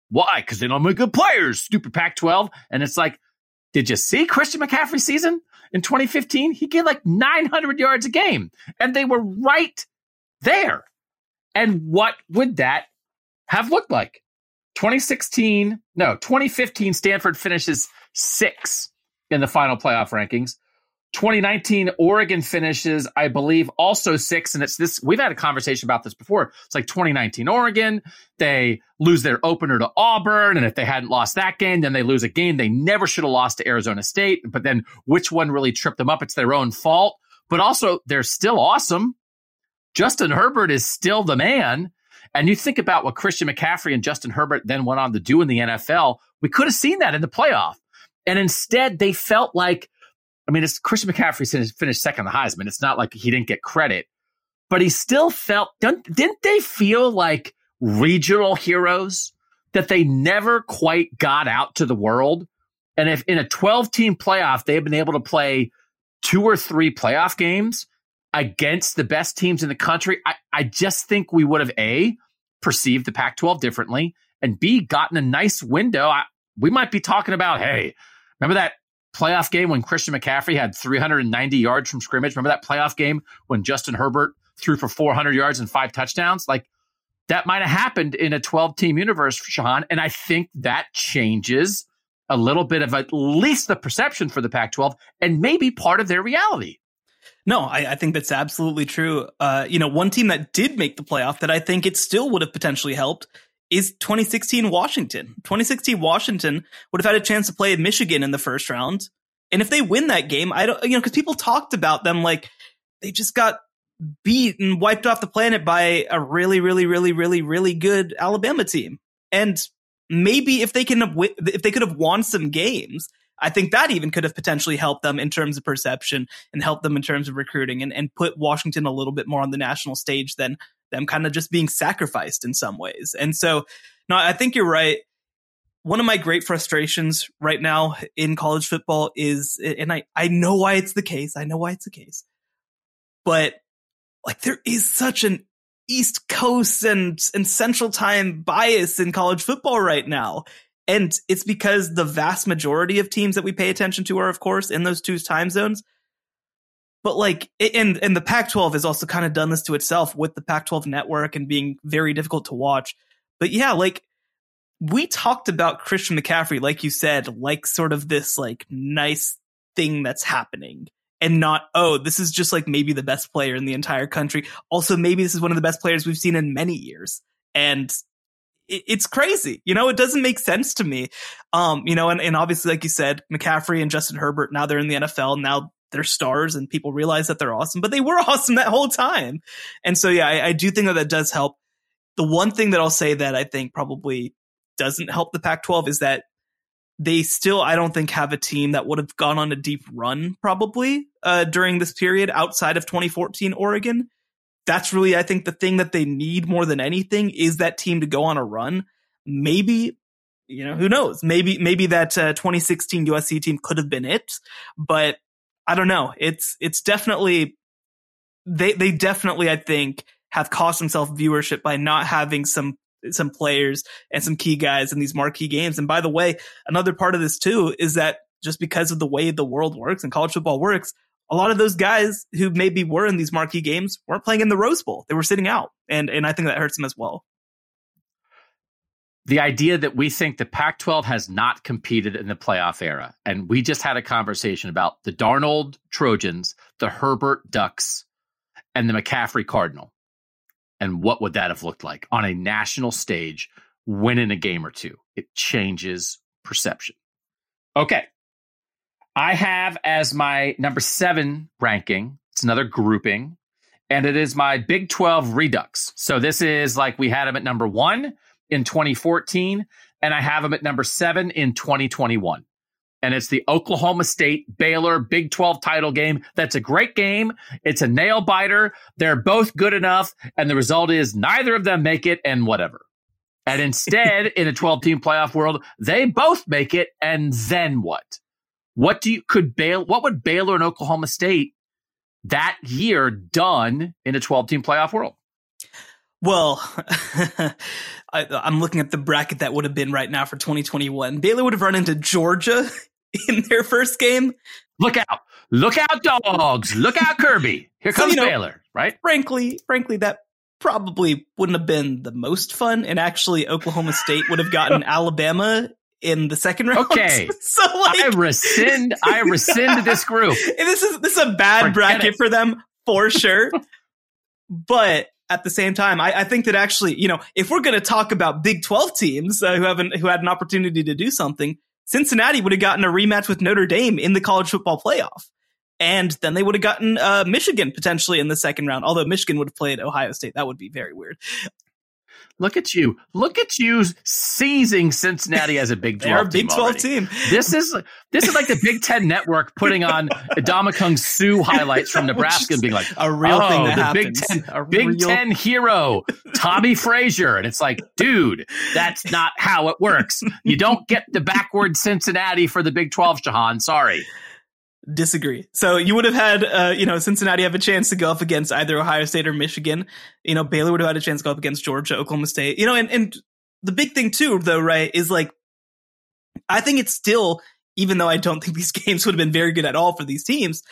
Why? Because they don't make good players. Stupid Pac 12. And it's like, did you see Christian McCaffrey's season in 2015? He get like 900 yards a game, and they were right there. And what would that have looked like? 2016, no, 2015, Stanford finishes six in the final playoff rankings. 2019, Oregon finishes, I believe, also six. And it's this, we've had a conversation about this before. It's like 2019, Oregon, they lose their opener to Auburn. And if they hadn't lost that game, then they lose a game they never should have lost to Arizona State. But then which one really tripped them up? It's their own fault. But also, they're still awesome. Justin Herbert is still the man. And you think about what Christian McCaffrey and Justin Herbert then went on to do in the NFL. We could have seen that in the playoff. And instead, they felt like, I mean, it's Christian McCaffrey finished second on the Heisman. It's not like he didn't get credit, but he still felt, didn't they feel like regional heroes that they never quite got out to the world? And if in a 12 team playoff, they had been able to play two or three playoff games, against the best teams in the country, I, I just think we would have A, perceived the Pac 12 differently, and B, gotten a nice window. I, we might be talking about, hey, remember that playoff game when Christian McCaffrey had 390 yards from scrimmage? Remember that playoff game when Justin Herbert threw for 400 yards and five touchdowns? Like that might have happened in a 12 team universe, Shehan. And I think that changes a little bit of at least the perception for the Pac 12 and maybe part of their reality. No, I, I, think that's absolutely true. Uh, you know, one team that did make the playoff that I think it still would have potentially helped is 2016 Washington. 2016 Washington would have had a chance to play Michigan in the first round. And if they win that game, I don't, you know, because people talked about them like they just got beat and wiped off the planet by a really, really, really, really, really good Alabama team. And maybe if they can, if they could have won some games, I think that even could have potentially helped them in terms of perception and helped them in terms of recruiting and, and put Washington a little bit more on the national stage than them kind of just being sacrificed in some ways. And so, no, I think you're right. One of my great frustrations right now in college football is, and I, I know why it's the case. I know why it's the case, but like there is such an East Coast and, and Central Time bias in college football right now. And it's because the vast majority of teams that we pay attention to are, of course, in those two time zones. But like, and and the Pac-12 has also kind of done this to itself with the Pac-12 network and being very difficult to watch. But yeah, like we talked about Christian McCaffrey, like you said, like sort of this like nice thing that's happening and not, oh, this is just like maybe the best player in the entire country. Also, maybe this is one of the best players we've seen in many years. And it's crazy. You know, it doesn't make sense to me. Um, you know, and, and obviously, like you said, McCaffrey and Justin Herbert, now they're in the NFL. Now they're stars and people realize that they're awesome, but they were (laughs) awesome that whole time. And so, yeah, I, I do think that that does help. The one thing that I'll say that I think probably doesn't help the Pac 12 is that they still, I don't think, have a team that would have gone on a deep run probably uh, during this period outside of 2014 Oregon that's really, I think, the thing that they need more than anything is that team to go on a run. Maybe, you know, who knows? Maybe, maybe that uh, 2016 USC team could have been it, but I don't know. It's, it's definitely, they, they definitely, I think, have cost themselves viewership by not having some some players and some key guys in these marquee games. And by the way, another part of this too is that just because of the way the world works and college football works, a lot of those guys who maybe were in these marquee games weren't playing in the Rose Bowl. They were sitting out. And and I think that hurts them as well. The idea that we think the Pac 12 has not competed in the playoff era. And we just had a conversation about the Darnold Trojans, the Herbert Ducks, and the McCaffrey Cardinal. And what would that have looked like on a national stage, winning a game or two? It changes perception. Okay. I have as my number seven ranking, it's another grouping, and it is my Big 12 Redux. So this is like we had them at number one in 2014. and I have them at number seven in 2021. And it's the Oklahoma State Baylor Big 12 title game. That's a great game. It's a nail biter. They're both good enough. And the result is neither of them make it and whatever. And instead, in a 12 team playoff world, they both make it. And then what? What do you, could Baylor, what would Baylor and Oklahoma State that year done in a 12 team playoff world? Well, (laughs) I, am looking at the bracket that would have been right now for 2021. Baylor would have run into Georgia (laughs) in their first game. Look out! Look out, dogs! Look out, Kirby! Here (laughs) comes so, you know, Baylor. Right? Frankly, frankly, that probably wouldn't have been the most fun. And actually, Oklahoma State would have gotten Alabama in the second round. Okay, (laughs) so like, I rescind. I (laughs) rescind this group. (laughs) this is this is a bad Forget bracket it. for them for sure. but at the same time, I, I, think that actually, you know, if we're going to talk about Big Twelve teams uh, who haven't who had an opportunity to do something, Cincinnati would have gotten a rematch with Notre Dame in the college football playoff. And then they would have gotten uh, Michigan potentially in the second round, although Michigan would have played Ohio State. That would be very weird. Look at you. Look at you seizing Cincinnati as a Big 12 team. Big 12 already. team. This is this is like the Big Ten network putting on Ndamukong Suh highlights from (laughs) Nebraska and being like a real oh, thing that the happens. Big Ten, Big real... Ten hero, Tommie Frazier. And it's like, dude, that's not how it works. You don't get the backward Cincinnati for the Big 12, Shehan. Sorry disagree. So you would have had, uh, you know, Cincinnati have a chance to go up against either Ohio State or Michigan. You know, Baylor would have had a chance to go up against Georgia, Oklahoma State. You know, and and the big thing too, though, right, is like, I think it's still, even though I don't think (laughs) these games would have been very good at all for these teams,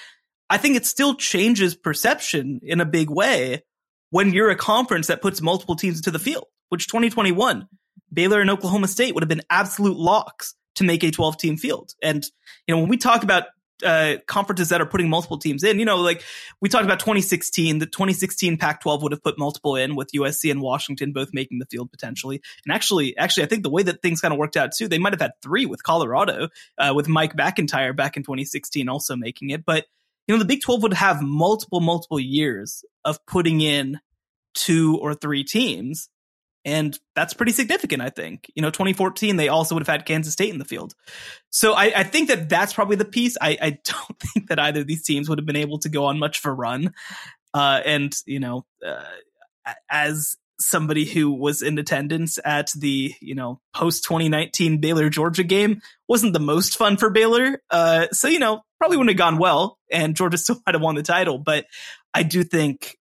I think it still changes perception in a big way when you're a conference that puts multiple teams into the field. Which 2021, Baylor and Oklahoma State would have been absolute locks to make a 12 team field. And, you know, when we talk about uh, conferences that are putting multiple teams in. You know, like we talked about 2016, the 2016 Pac-12 would have put multiple in with USC and Washington both making the field potentially. And actually, actually, I think the way that things kind of worked out too, they might have had three with Colorado, uh, with Mike MacIntyre back in 2016 also making it. But you know, the Big 12 would have multiple, multiple years of putting in two or three teams and that's pretty significant, I think. You know, 2014, they also would have had Kansas State in the field. So I, I think that that's probably the piece. I, I, (laughs) don't think that either of these teams would have been able to go on much of a run. Uh, and, you know, uh, as somebody who was in attendance at the, you know, post 2019 Baylor Georgia game wasn't the most fun for Baylor. Uh, so, you know, probably wouldn't have gone well and Georgia (laughs) still might have won the title. But I do think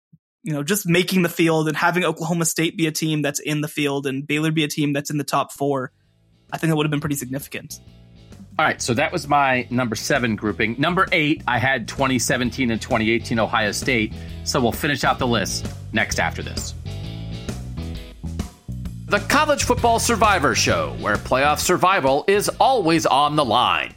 you know, just making the field and having Oklahoma State be a team that's in the field and Baylor be a team that's in the top four, I think that would have been pretty significant. All right, so that was my number seven grouping. Number eight, I had 2017 and 2018 Ohio State. So we'll finish out the list next after this. The College Football Survivor Show, where playoff survival is always on the line.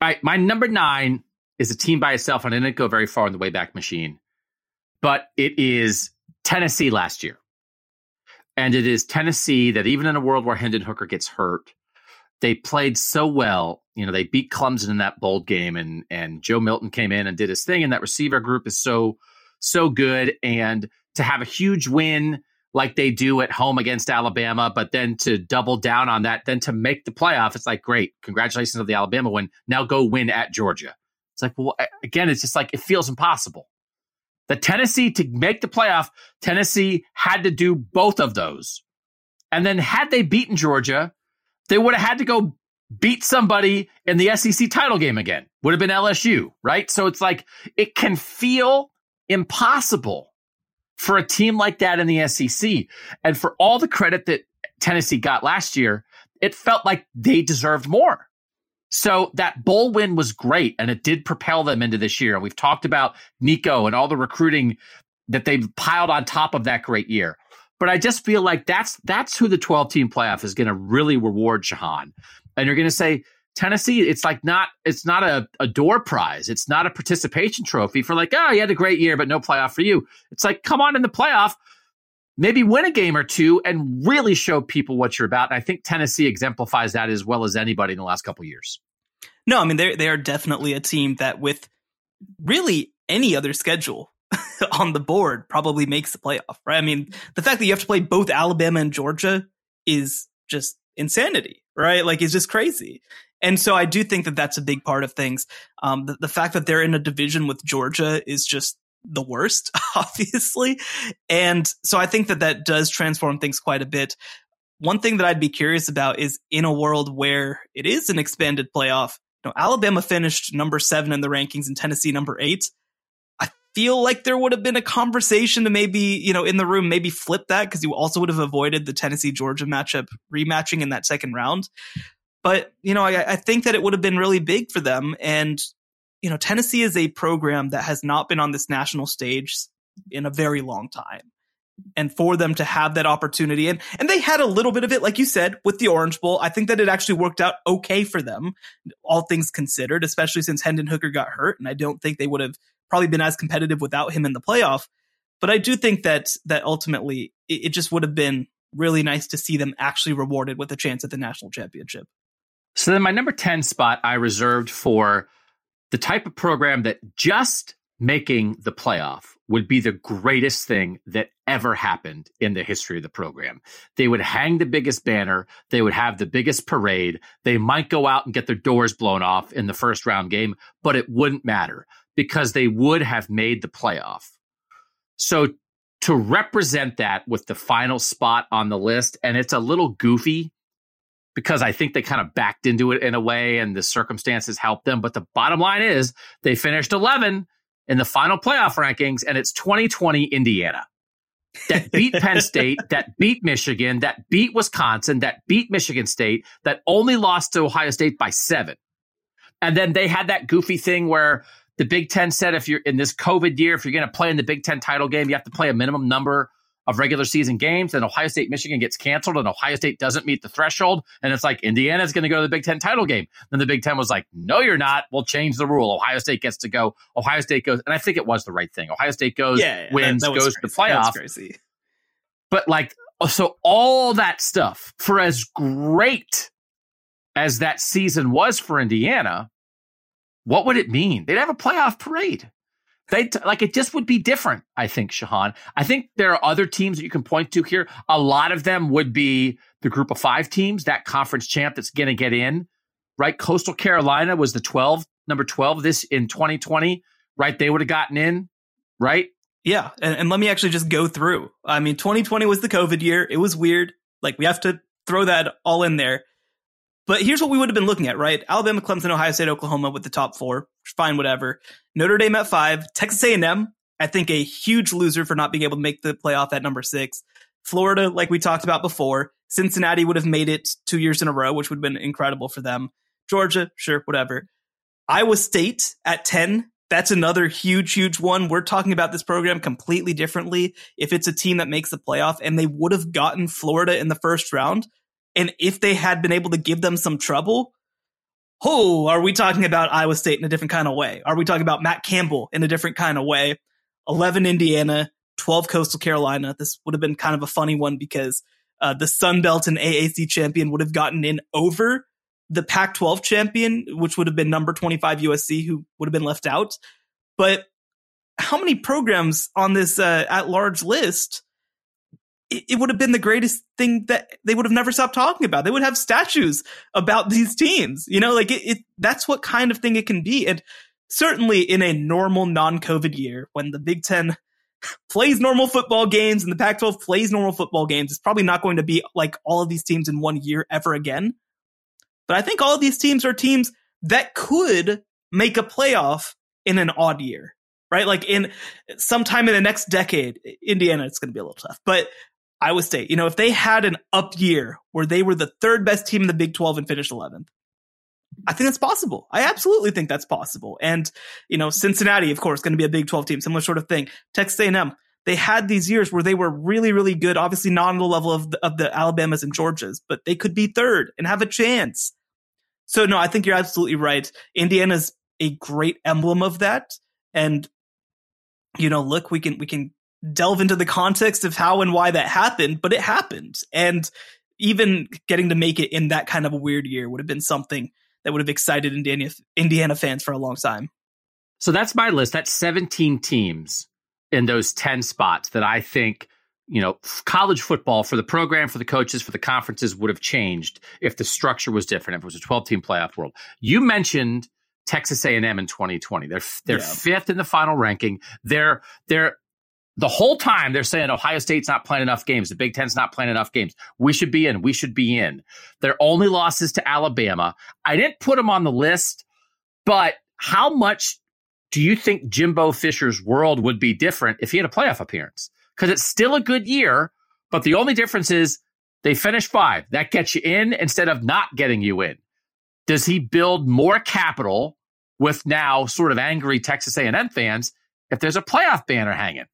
Right, my number nine is a team by itself, and I didn't go very far in the Wayback Machine, but it is Tennessee last year. And it is Tennessee that even in a world where Hendon Hooker gets hurt, they played so well. You know, they beat Clemson in that bold game, and and Joe Milton came in and did his thing, and that receiver group is so so good. And to have a huge win like they do at home against Alabama, but then to double down on that, then to make the playoff, it's like, great, congratulations on the Alabama win. Now go win at Georgia. It's like, well, again, it's just like, it feels impossible. The Tennessee to make the playoff, Tennessee had to do both of those. And then had they beaten Georgia, they would have had to go beat somebody in the SEC title game again. Would have been LSU, right? So it's like, it can feel impossible for a team like that in the SEC. And for all the credit that Tennessee got last year, it felt like they deserved more. So that bowl win was great and it did propel them into this year. And we've talked about Nico and all the recruiting that they've piled on top of that great year. But I just feel like that's that's who the 12 team playoff is going to really reward Shehan. And you're going to say Tennessee, it's like not it's not a, a door prize. It's not a participation trophy for like, oh, you had a great year, but no playoff for you. It's like, come on in the playoff, maybe win a game or two and really show people what you're about. And I think Tennessee exemplifies that as well as anybody in the last couple years. No, I mean they they are definitely a team that with really any other schedule (laughs) on the board probably makes the playoff, right? I mean, the fact that you have to play both Alabama and Georgia is just insanity, right? Like it's just crazy. And so I do think that that's a big part of things. Um, the, the fact that they're in a division with Georgia is just the worst, (laughs) obviously. And so I think that that does transform things quite a bit. One thing that I'd be curious about is in a world where it is an expanded playoff, you know, Alabama finished number seven in the rankings and Tennessee number eight. Feel like there would have been a conversation to maybe, you know, in the room, maybe flip that because you also would have avoided the Tennessee Georgia matchup rematching in that second round. But, you know, I, I think that it would have been really big for them. And, you know, Tennessee is a program that has not been on this national stage in a very long time and for them to have that opportunity. And and they had a little bit of it like you said with the orange bowl. I think that it actually worked out okay for them all things considered especially since hendon hooker got hurt and i don't think they would have probably been as competitive without him in the playoff. But i do think that that ultimately it, it just would have been really nice to see them actually rewarded with a chance at the national championship. So then my number 10 spot i reserved for the type of program that just making the playoff would be the greatest thing that ever happened in the history of the program. They would hang the biggest banner. They would have the biggest parade. They might go out and get their doors blown off in the first round game, but it wouldn't matter because they would have made the playoff. So to represent that with the final spot on the list, and it's a little goofy because I think they kind of backed into it in a way and the circumstances helped them. But the bottom line is they finished 11 in the final playoff rankings, and it's 2020 Indiana that beat Penn (laughs) State, that beat Michigan, that beat Wisconsin, that beat Michigan State, that only lost to Ohio State by seven. And then they had that goofy thing where the Big Ten said if you're in this COVID year, if you're going to play in the Big Ten title game, you have to play a minimum number of regular season games, and Ohio State Michigan gets canceled, and Ohio State doesn't meet the threshold, and it's like Indiana's going to go to the Big Ten title game. Then the Big Ten was like, "No, you're not. We'll change the rule. Ohio State gets to go. Ohio State goes, and I think it was the right thing. Ohio State goes, yeah, wins, that, that goes crazy. to the playoff. But like, so all that stuff for as great as that season was for Indiana, what would it mean? They'd have a playoff parade. They like it just would be different. I think Shehan. I think there are other teams that you can point to here. A lot of them would be the group of five teams, that conference champ that's going to get in. Right, Coastal Carolina was the twelve, number twelve this in 2020. Right, they would have gotten in. Right. Yeah, and, and let me actually just go through. I mean, 2020 was the COVID year. It was weird. Like we have to throw that all in there. But here's what we would have been looking at, right? Alabama, Clemson, Ohio State, Oklahoma with the top four. Fine, whatever. Notre Dame at five. Texas A&M, I think a huge loser for not being able to make the playoff at number six. Florida, like we talked about before. Cincinnati would have made it two years in a row, which would have been incredible for them. Georgia, sure, whatever. Iowa State at 10. That's another huge, huge one. We're talking about this program completely differently. If it's a team that makes the playoff and they would have gotten Florida in the first round, and if they had been able to give them some trouble, oh, are we talking about Iowa State in a different kind of way? Are we talking about Matt Campbell in a different kind of way? 11 Indiana, 12 Coastal Carolina. This would have been kind of a funny one because uh, the Sun Belt and AAC champion would have gotten in over the Pac 12 champion, which would have been number 25 USC, who would have been left out. But how many programs on this uh, at large list it, it would have been the greatest thing that they would have never stopped talking about. They would have statues about these teams. You know, like it, it that's what kind of thing it can be. And certainly in a normal non-COVID year, when the Big Ten plays normal football games and the Pac-12 plays normal football games, it's probably not going to be like all of these teams in one year ever again. But I think all of these teams are teams that could make a playoff in an odd year, right? Like in sometime in the next decade, Indiana, it's going to be a little tough, but Iowa State, you know, if they had an up year where they were the third best team in the Big 12 and finished 11th, I think that's possible. I absolutely think that's possible. And, you know, Cincinnati, of course, going to be a Big 12 team, similar sort of thing. Texas A&M, they had these years where they were really, really good. Obviously, not on the level of the, of the Alabamas and Georgias, but they could be third and have a chance. So no, I think you're absolutely right. Indiana's a great emblem of that. And, you know, look, we can, we can delve into the context of how and why that happened, but it happened. And even getting to make it in that kind of a weird year would have been something that would have excited Indiana, Indiana fans for a long time. So that's my list. That's 17 teams in those 10 spots that I think, you know, college football for the program, for the coaches, for the conferences would have changed if the structure was different, if it was a 12 team playoff world. You mentioned Texas A&M in 2020. They're they're yeah. fifth in the final ranking. They're they're the whole time they're saying Ohio State's not playing enough games. The Big Ten's not playing enough games. We should be in. We should be in. Their only losses to Alabama. I didn't put them on the list, but how much do you think Jimbo Fisher's world would be different if he had a playoff appearance? Because it's still a good year, but the only difference is they finish five. That gets you in instead of not getting you in. Does he build more capital with now sort of angry Texas A&M fans if there's a playoff banner hanging?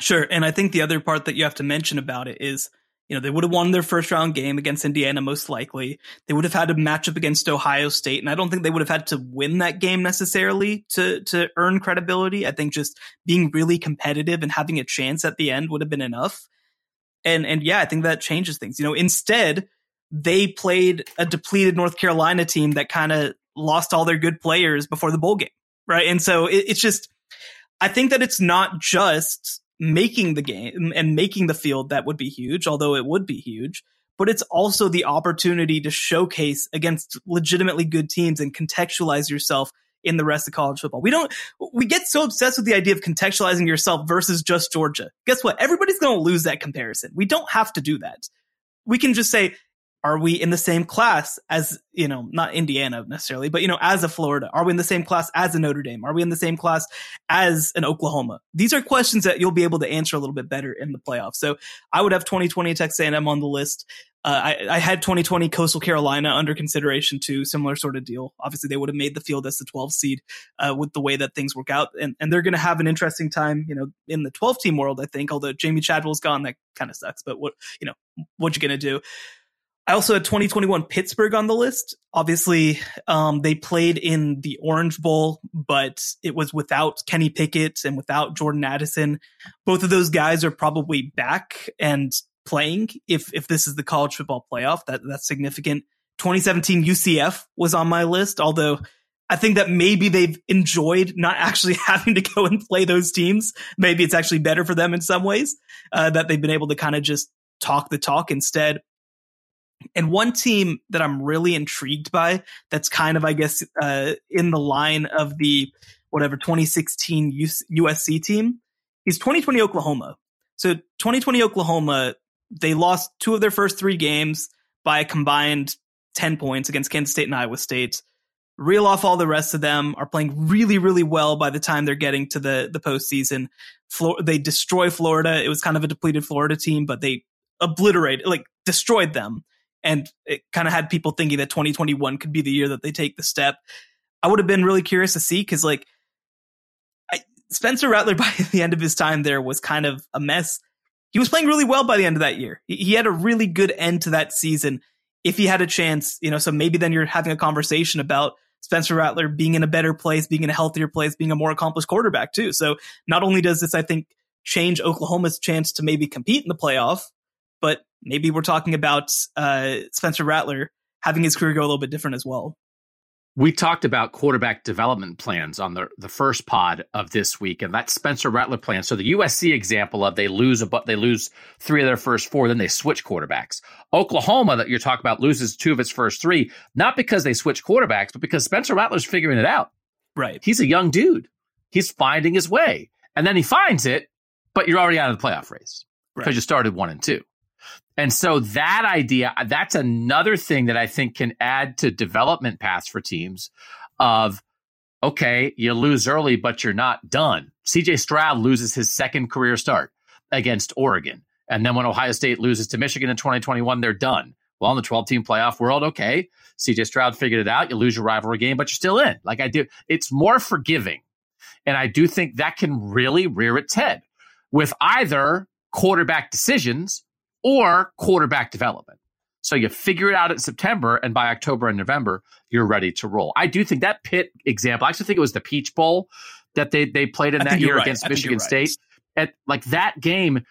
Sure. And I think the other part that you have to mention about it is, you know, they would have won their first round game against Indiana most likely. They would have had a matchup against Ohio State. And I don't think they would have had to win that game necessarily to, to earn credibility. I think just being really competitive and having a chance at the end would have been enough. And, and yeah, I think that changes things. You know, instead, they played a depleted North Carolina team that kind of lost all their good players before the bowl game. Right. And so it, it's just, I think that it's not just making the game and making the field that would be huge, although it would be huge. But it's also the opportunity to showcase against legitimately good teams and contextualize yourself in the rest of college football. We don't, we get so obsessed with the idea of contextualizing yourself versus just Georgia. Guess what? Everybody's going to lose that comparison. We don't have to do that. We can just say, are we in the same class as, you know, not Indiana necessarily, but, you know, as a Florida? Are we in the same class as a Notre Dame? Are we in the same class as an Oklahoma? These are questions that you'll be able to answer a little bit better in the playoffs. So I would have 2020 Texas A&M on the list. Uh, I, I, had 2020 Coastal Carolina under consideration too, similar sort of deal. Obviously, they would have made the field as the 12 seed uh, with the way that things work out, and, and they're going to have an interesting time, you know, in the 12 team world. I think, although Jamey Chadwell's gone, that kind of sucks. But what you know, what you going to do? I also had 2021 Pittsburgh on the list. Obviously, um, they played in the Orange Bowl, but it was without Kenny Pickett and without Jordan Addison. Both of those guys are probably back and playing if if this is the college football playoff. That that's significant. 2017 UCF was on my list, although I think that maybe they've enjoyed not actually (laughs) having to go and play those teams. Maybe it's actually better for them in some ways uh, that they've been able to kind of just talk the talk instead. And one team that I'm really intrigued by, that's kind of, I guess, uh, in the line of the whatever 2016 USC team, is 2020 Oklahoma. So 2020 Oklahoma, they lost two of their first three games by a combined 10 points against Kansas State and Iowa State. Reel off all the rest of them are playing really, really well by the time they're getting to the, the postseason. They destroy Florida. It was kind of a depleted Florida team, but they obliterated, like destroyed them and it kind of had people thinking that 2021 could be the year that they take the step. I would have been really curious to see because like I, Spencer Rattler (laughs) by the end of his time there was kind of a mess. He was playing really well by the end of that year. He, he had a really good end to that season. If he had a chance, you know, so maybe then you're having a conversation about Spencer Rattler being in a better place, being in a healthier place, being a more accomplished quarterback too. So not only does this, I think, change Oklahoma's chance to maybe compete in the playoff, but maybe we're talking about uh, Spencer Rattler having his career go a little bit different as well. We talked about quarterback development plans on the, the first pod of this week, and that Spencer Rattler plan. So the USC example of they lose a but they lose three of their first four, then they switch quarterbacks. Oklahoma that you're talking about loses two of its first three, not because they switch quarterbacks, but because Spencer Rattler's figuring it out. Right. He's a young dude. He's finding his way. And then he finds it, but you're already out of the playoff race because right. you started one and two. And so that idea, that's another thing that I think can add to development paths for teams of, okay, you lose early, but you're not done. CJ Stroud loses his second career start against Oregon. And then when Ohio State loses to Michigan in 2021, they're done. Well, in the 12 team playoff world, okay, CJ Stroud figured it out. You lose your rivalry game, but you're still in. Like I do, it's more forgiving. And I do think that can really rear its head with either quarterback decisions or quarterback development. So you figure it out in September, and by October and November, you're ready to roll. I do think that Pitt example, I actually think it was the Peach Bowl that they, they played in that year right. against I Michigan right. State. At like that game,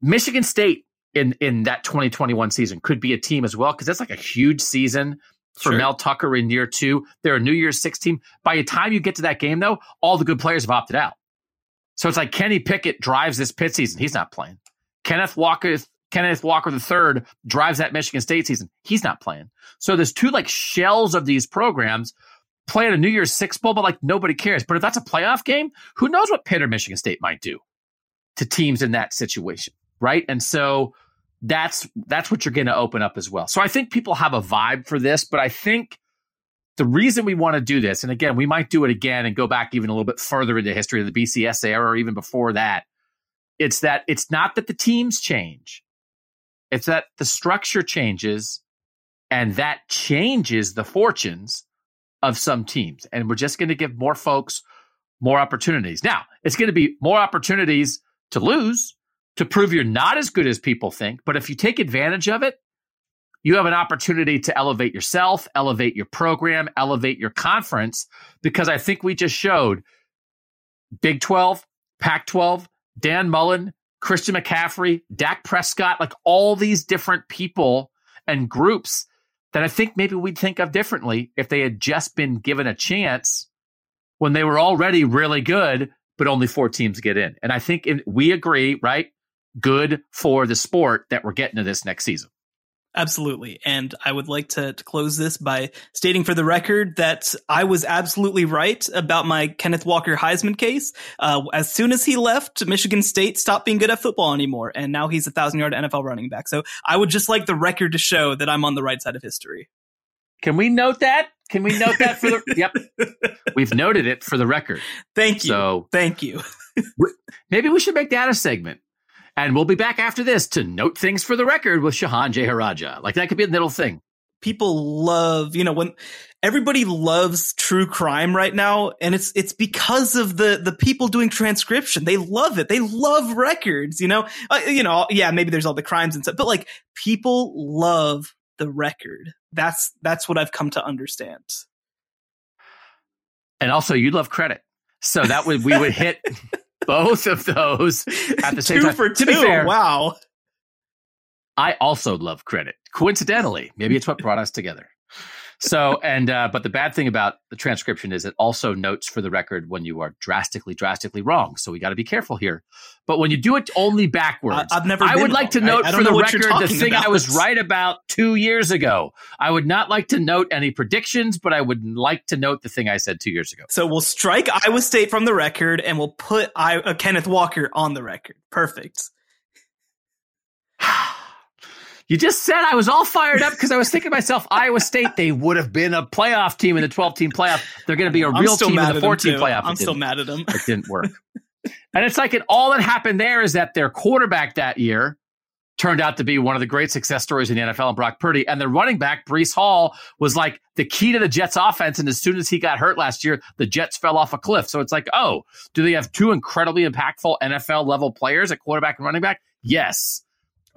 Michigan State in, in that 2021 season could be a team as well, because that's like a huge season for Sure. Mel Tucker in year two. They're a New Year's Six team. By the time you get to that game, though, all the good players have opted out. So it's like Kenny Pickett drives this Pitt season. He's not playing. Kenneth Walker, Kenneth Walker III drives that Michigan State season. He's not playing. So there's two like shells of these programs play at a New Year's Six bowl, but like nobody cares. But if that's a playoff game, who knows what Pitt or Michigan State might do to teams in that situation, right? And so that's that's what you're going to open up as well. So I think people have a vibe for this, but I think the reason we want to do this, and again, we might do it again and go back even a little bit further into the history of the BCS era or even before that. It's that it's not that the teams change. It's that the structure changes and that changes the fortunes of some teams. And we're just going to give more folks more opportunities. Now, it's going to be more opportunities to lose, to prove you're not as good as people think. But if you take advantage of it, you have an opportunity to elevate yourself, elevate your program, elevate your conference, because I think we just showed Big 12, Pac 12, Dan Mullen, Christian McCaffrey, Dak Prescott, like all these different people and groups that I think maybe we'd think of differently if they had just been given a chance when they were already really good, but only four teams get in. And I think in, we agree, right? Good for the sport that we're getting to this next season. Absolutely. And I would like to, to close this by stating for the record that I was absolutely right about my Kenneth Walker Heisman case. Uh, as soon as he left, Michigan State stopped being good at football anymore. And now he's a thousand yard NFL running back. So I would just like the record to show that I'm on the right side of history. Can we note that? Can we note that for the? (laughs) yep, we've noted it for the record. Thank you. So Thank you. maybe we should make that a segment. And we'll be back after this to note things for the record with Shehan Jeyarajah. Like that could be a little thing. people love, you know, when everybody loves true crime right now, and it's it's because of the the people doing transcription. They love it. They love records. You know, uh, you know, yeah, maybe there's all the crimes and stuff, but like people love the record. That's that's what I've come to understand. And also, you love credit, so that would we would hit (laughs) both of those at the same two time. for two. fair, wow. I also love credit. Coincidentally, maybe it's what brought us together. So, and uh, but the bad thing about the transcription is it also notes for the record when you are drastically, drastically wrong. So we got to be careful here. But when you do it only backwards, I- I've never I would like to wrong. I- note I don't for the know what you're record the thing I was right about two years ago. I would not like to note any predictions, but I would like to note the thing I said two years ago. So we'll strike Iowa State from the record, and we'll put I, uh, Kenneth Walker on the record. Perfect. You just said I was all fired up because I was thinking to myself, Iowa State, they would have been a playoff team in the 12 team playoff. They're going to be a real team in the 14 playoff. I'm still mad at them. It didn't work. and it's like it, all that happened there is that their quarterback that year turned out to be one of the great success stories in the NFL, and Brock Purdy. And their running back, Breece Hall, was like the key to the Jets offense. And as soon as he got hurt last year, the Jets fell off a cliff. So it's like, oh, do they have two incredibly impactful NFL level players at quarterback and running back? Yes.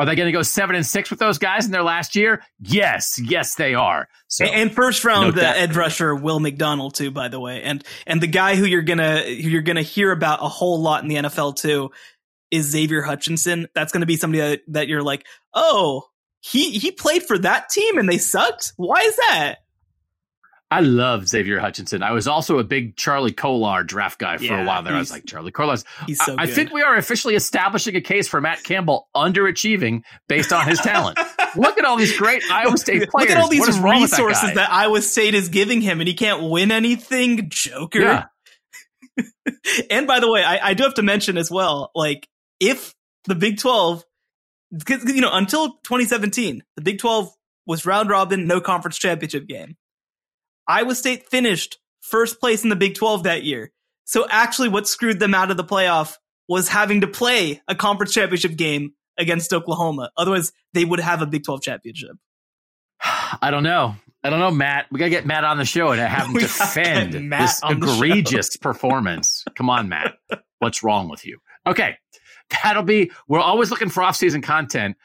Are they going to go seven and six with those guys in their last year? Yes, yes, they are. So and, and first round the that. edge rusher Will McDonald too, by the way, and and the guy who you're gonna who you're gonna hear about a whole lot in the NFL too is Xavier Hutchinson. That's gonna be somebody that, that you're like, oh, he he played for that team and they sucked. Why is that? I love Xavier Hutchinson. I was also a big Charlie Kolar draft guy for Yeah, a while there. I was like, Charlie Kolar's. He's so I, I think we are officially establishing a case for Matt Campbell underachieving based on his talent. (laughs) Look at all these great Iowa State players. Look at all these What is wrong with that resources that, Iowa State is giving him, and he can't win anything. Joker. Yeah. (laughs) and by the way, I, I do have to mention as well, like if the Big Twelve, because you know, until 2017, the Big Twelve was round robin, no conference championship game. Iowa State finished first place in the Big 12 that year. So actually, what screwed them out of the playoff was having to play a conference championship game against Oklahoma. Otherwise, they would have a Big 12 championship. (sighs) I don't know. I don't know, Matt. We got to get Matt on the show and have him (laughs) defend Matt this on the show. egregious performance. Come on, Matt. What's wrong with you? Okay, that'll be. We're always looking for off-season content.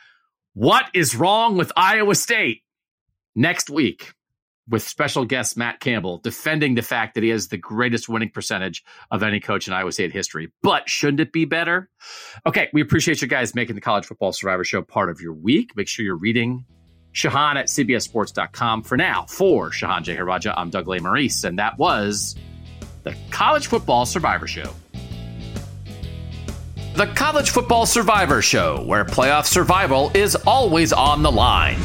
What is wrong with Iowa State? Next week, with special guest Matt Campbell defending the fact that he has the greatest winning percentage of any coach in Iowa State history. But shouldn't it be better? Okay, we appreciate you guys making the College Football Survivor Show part of your week. Make sure you're reading Shehan at CBSSports.com. For now, for Shehan Jeyarajah, I'm Doug Lesmerises, and that was the College Football Survivor Show. The College Football Survivor Show, where playoff survival is always on the line.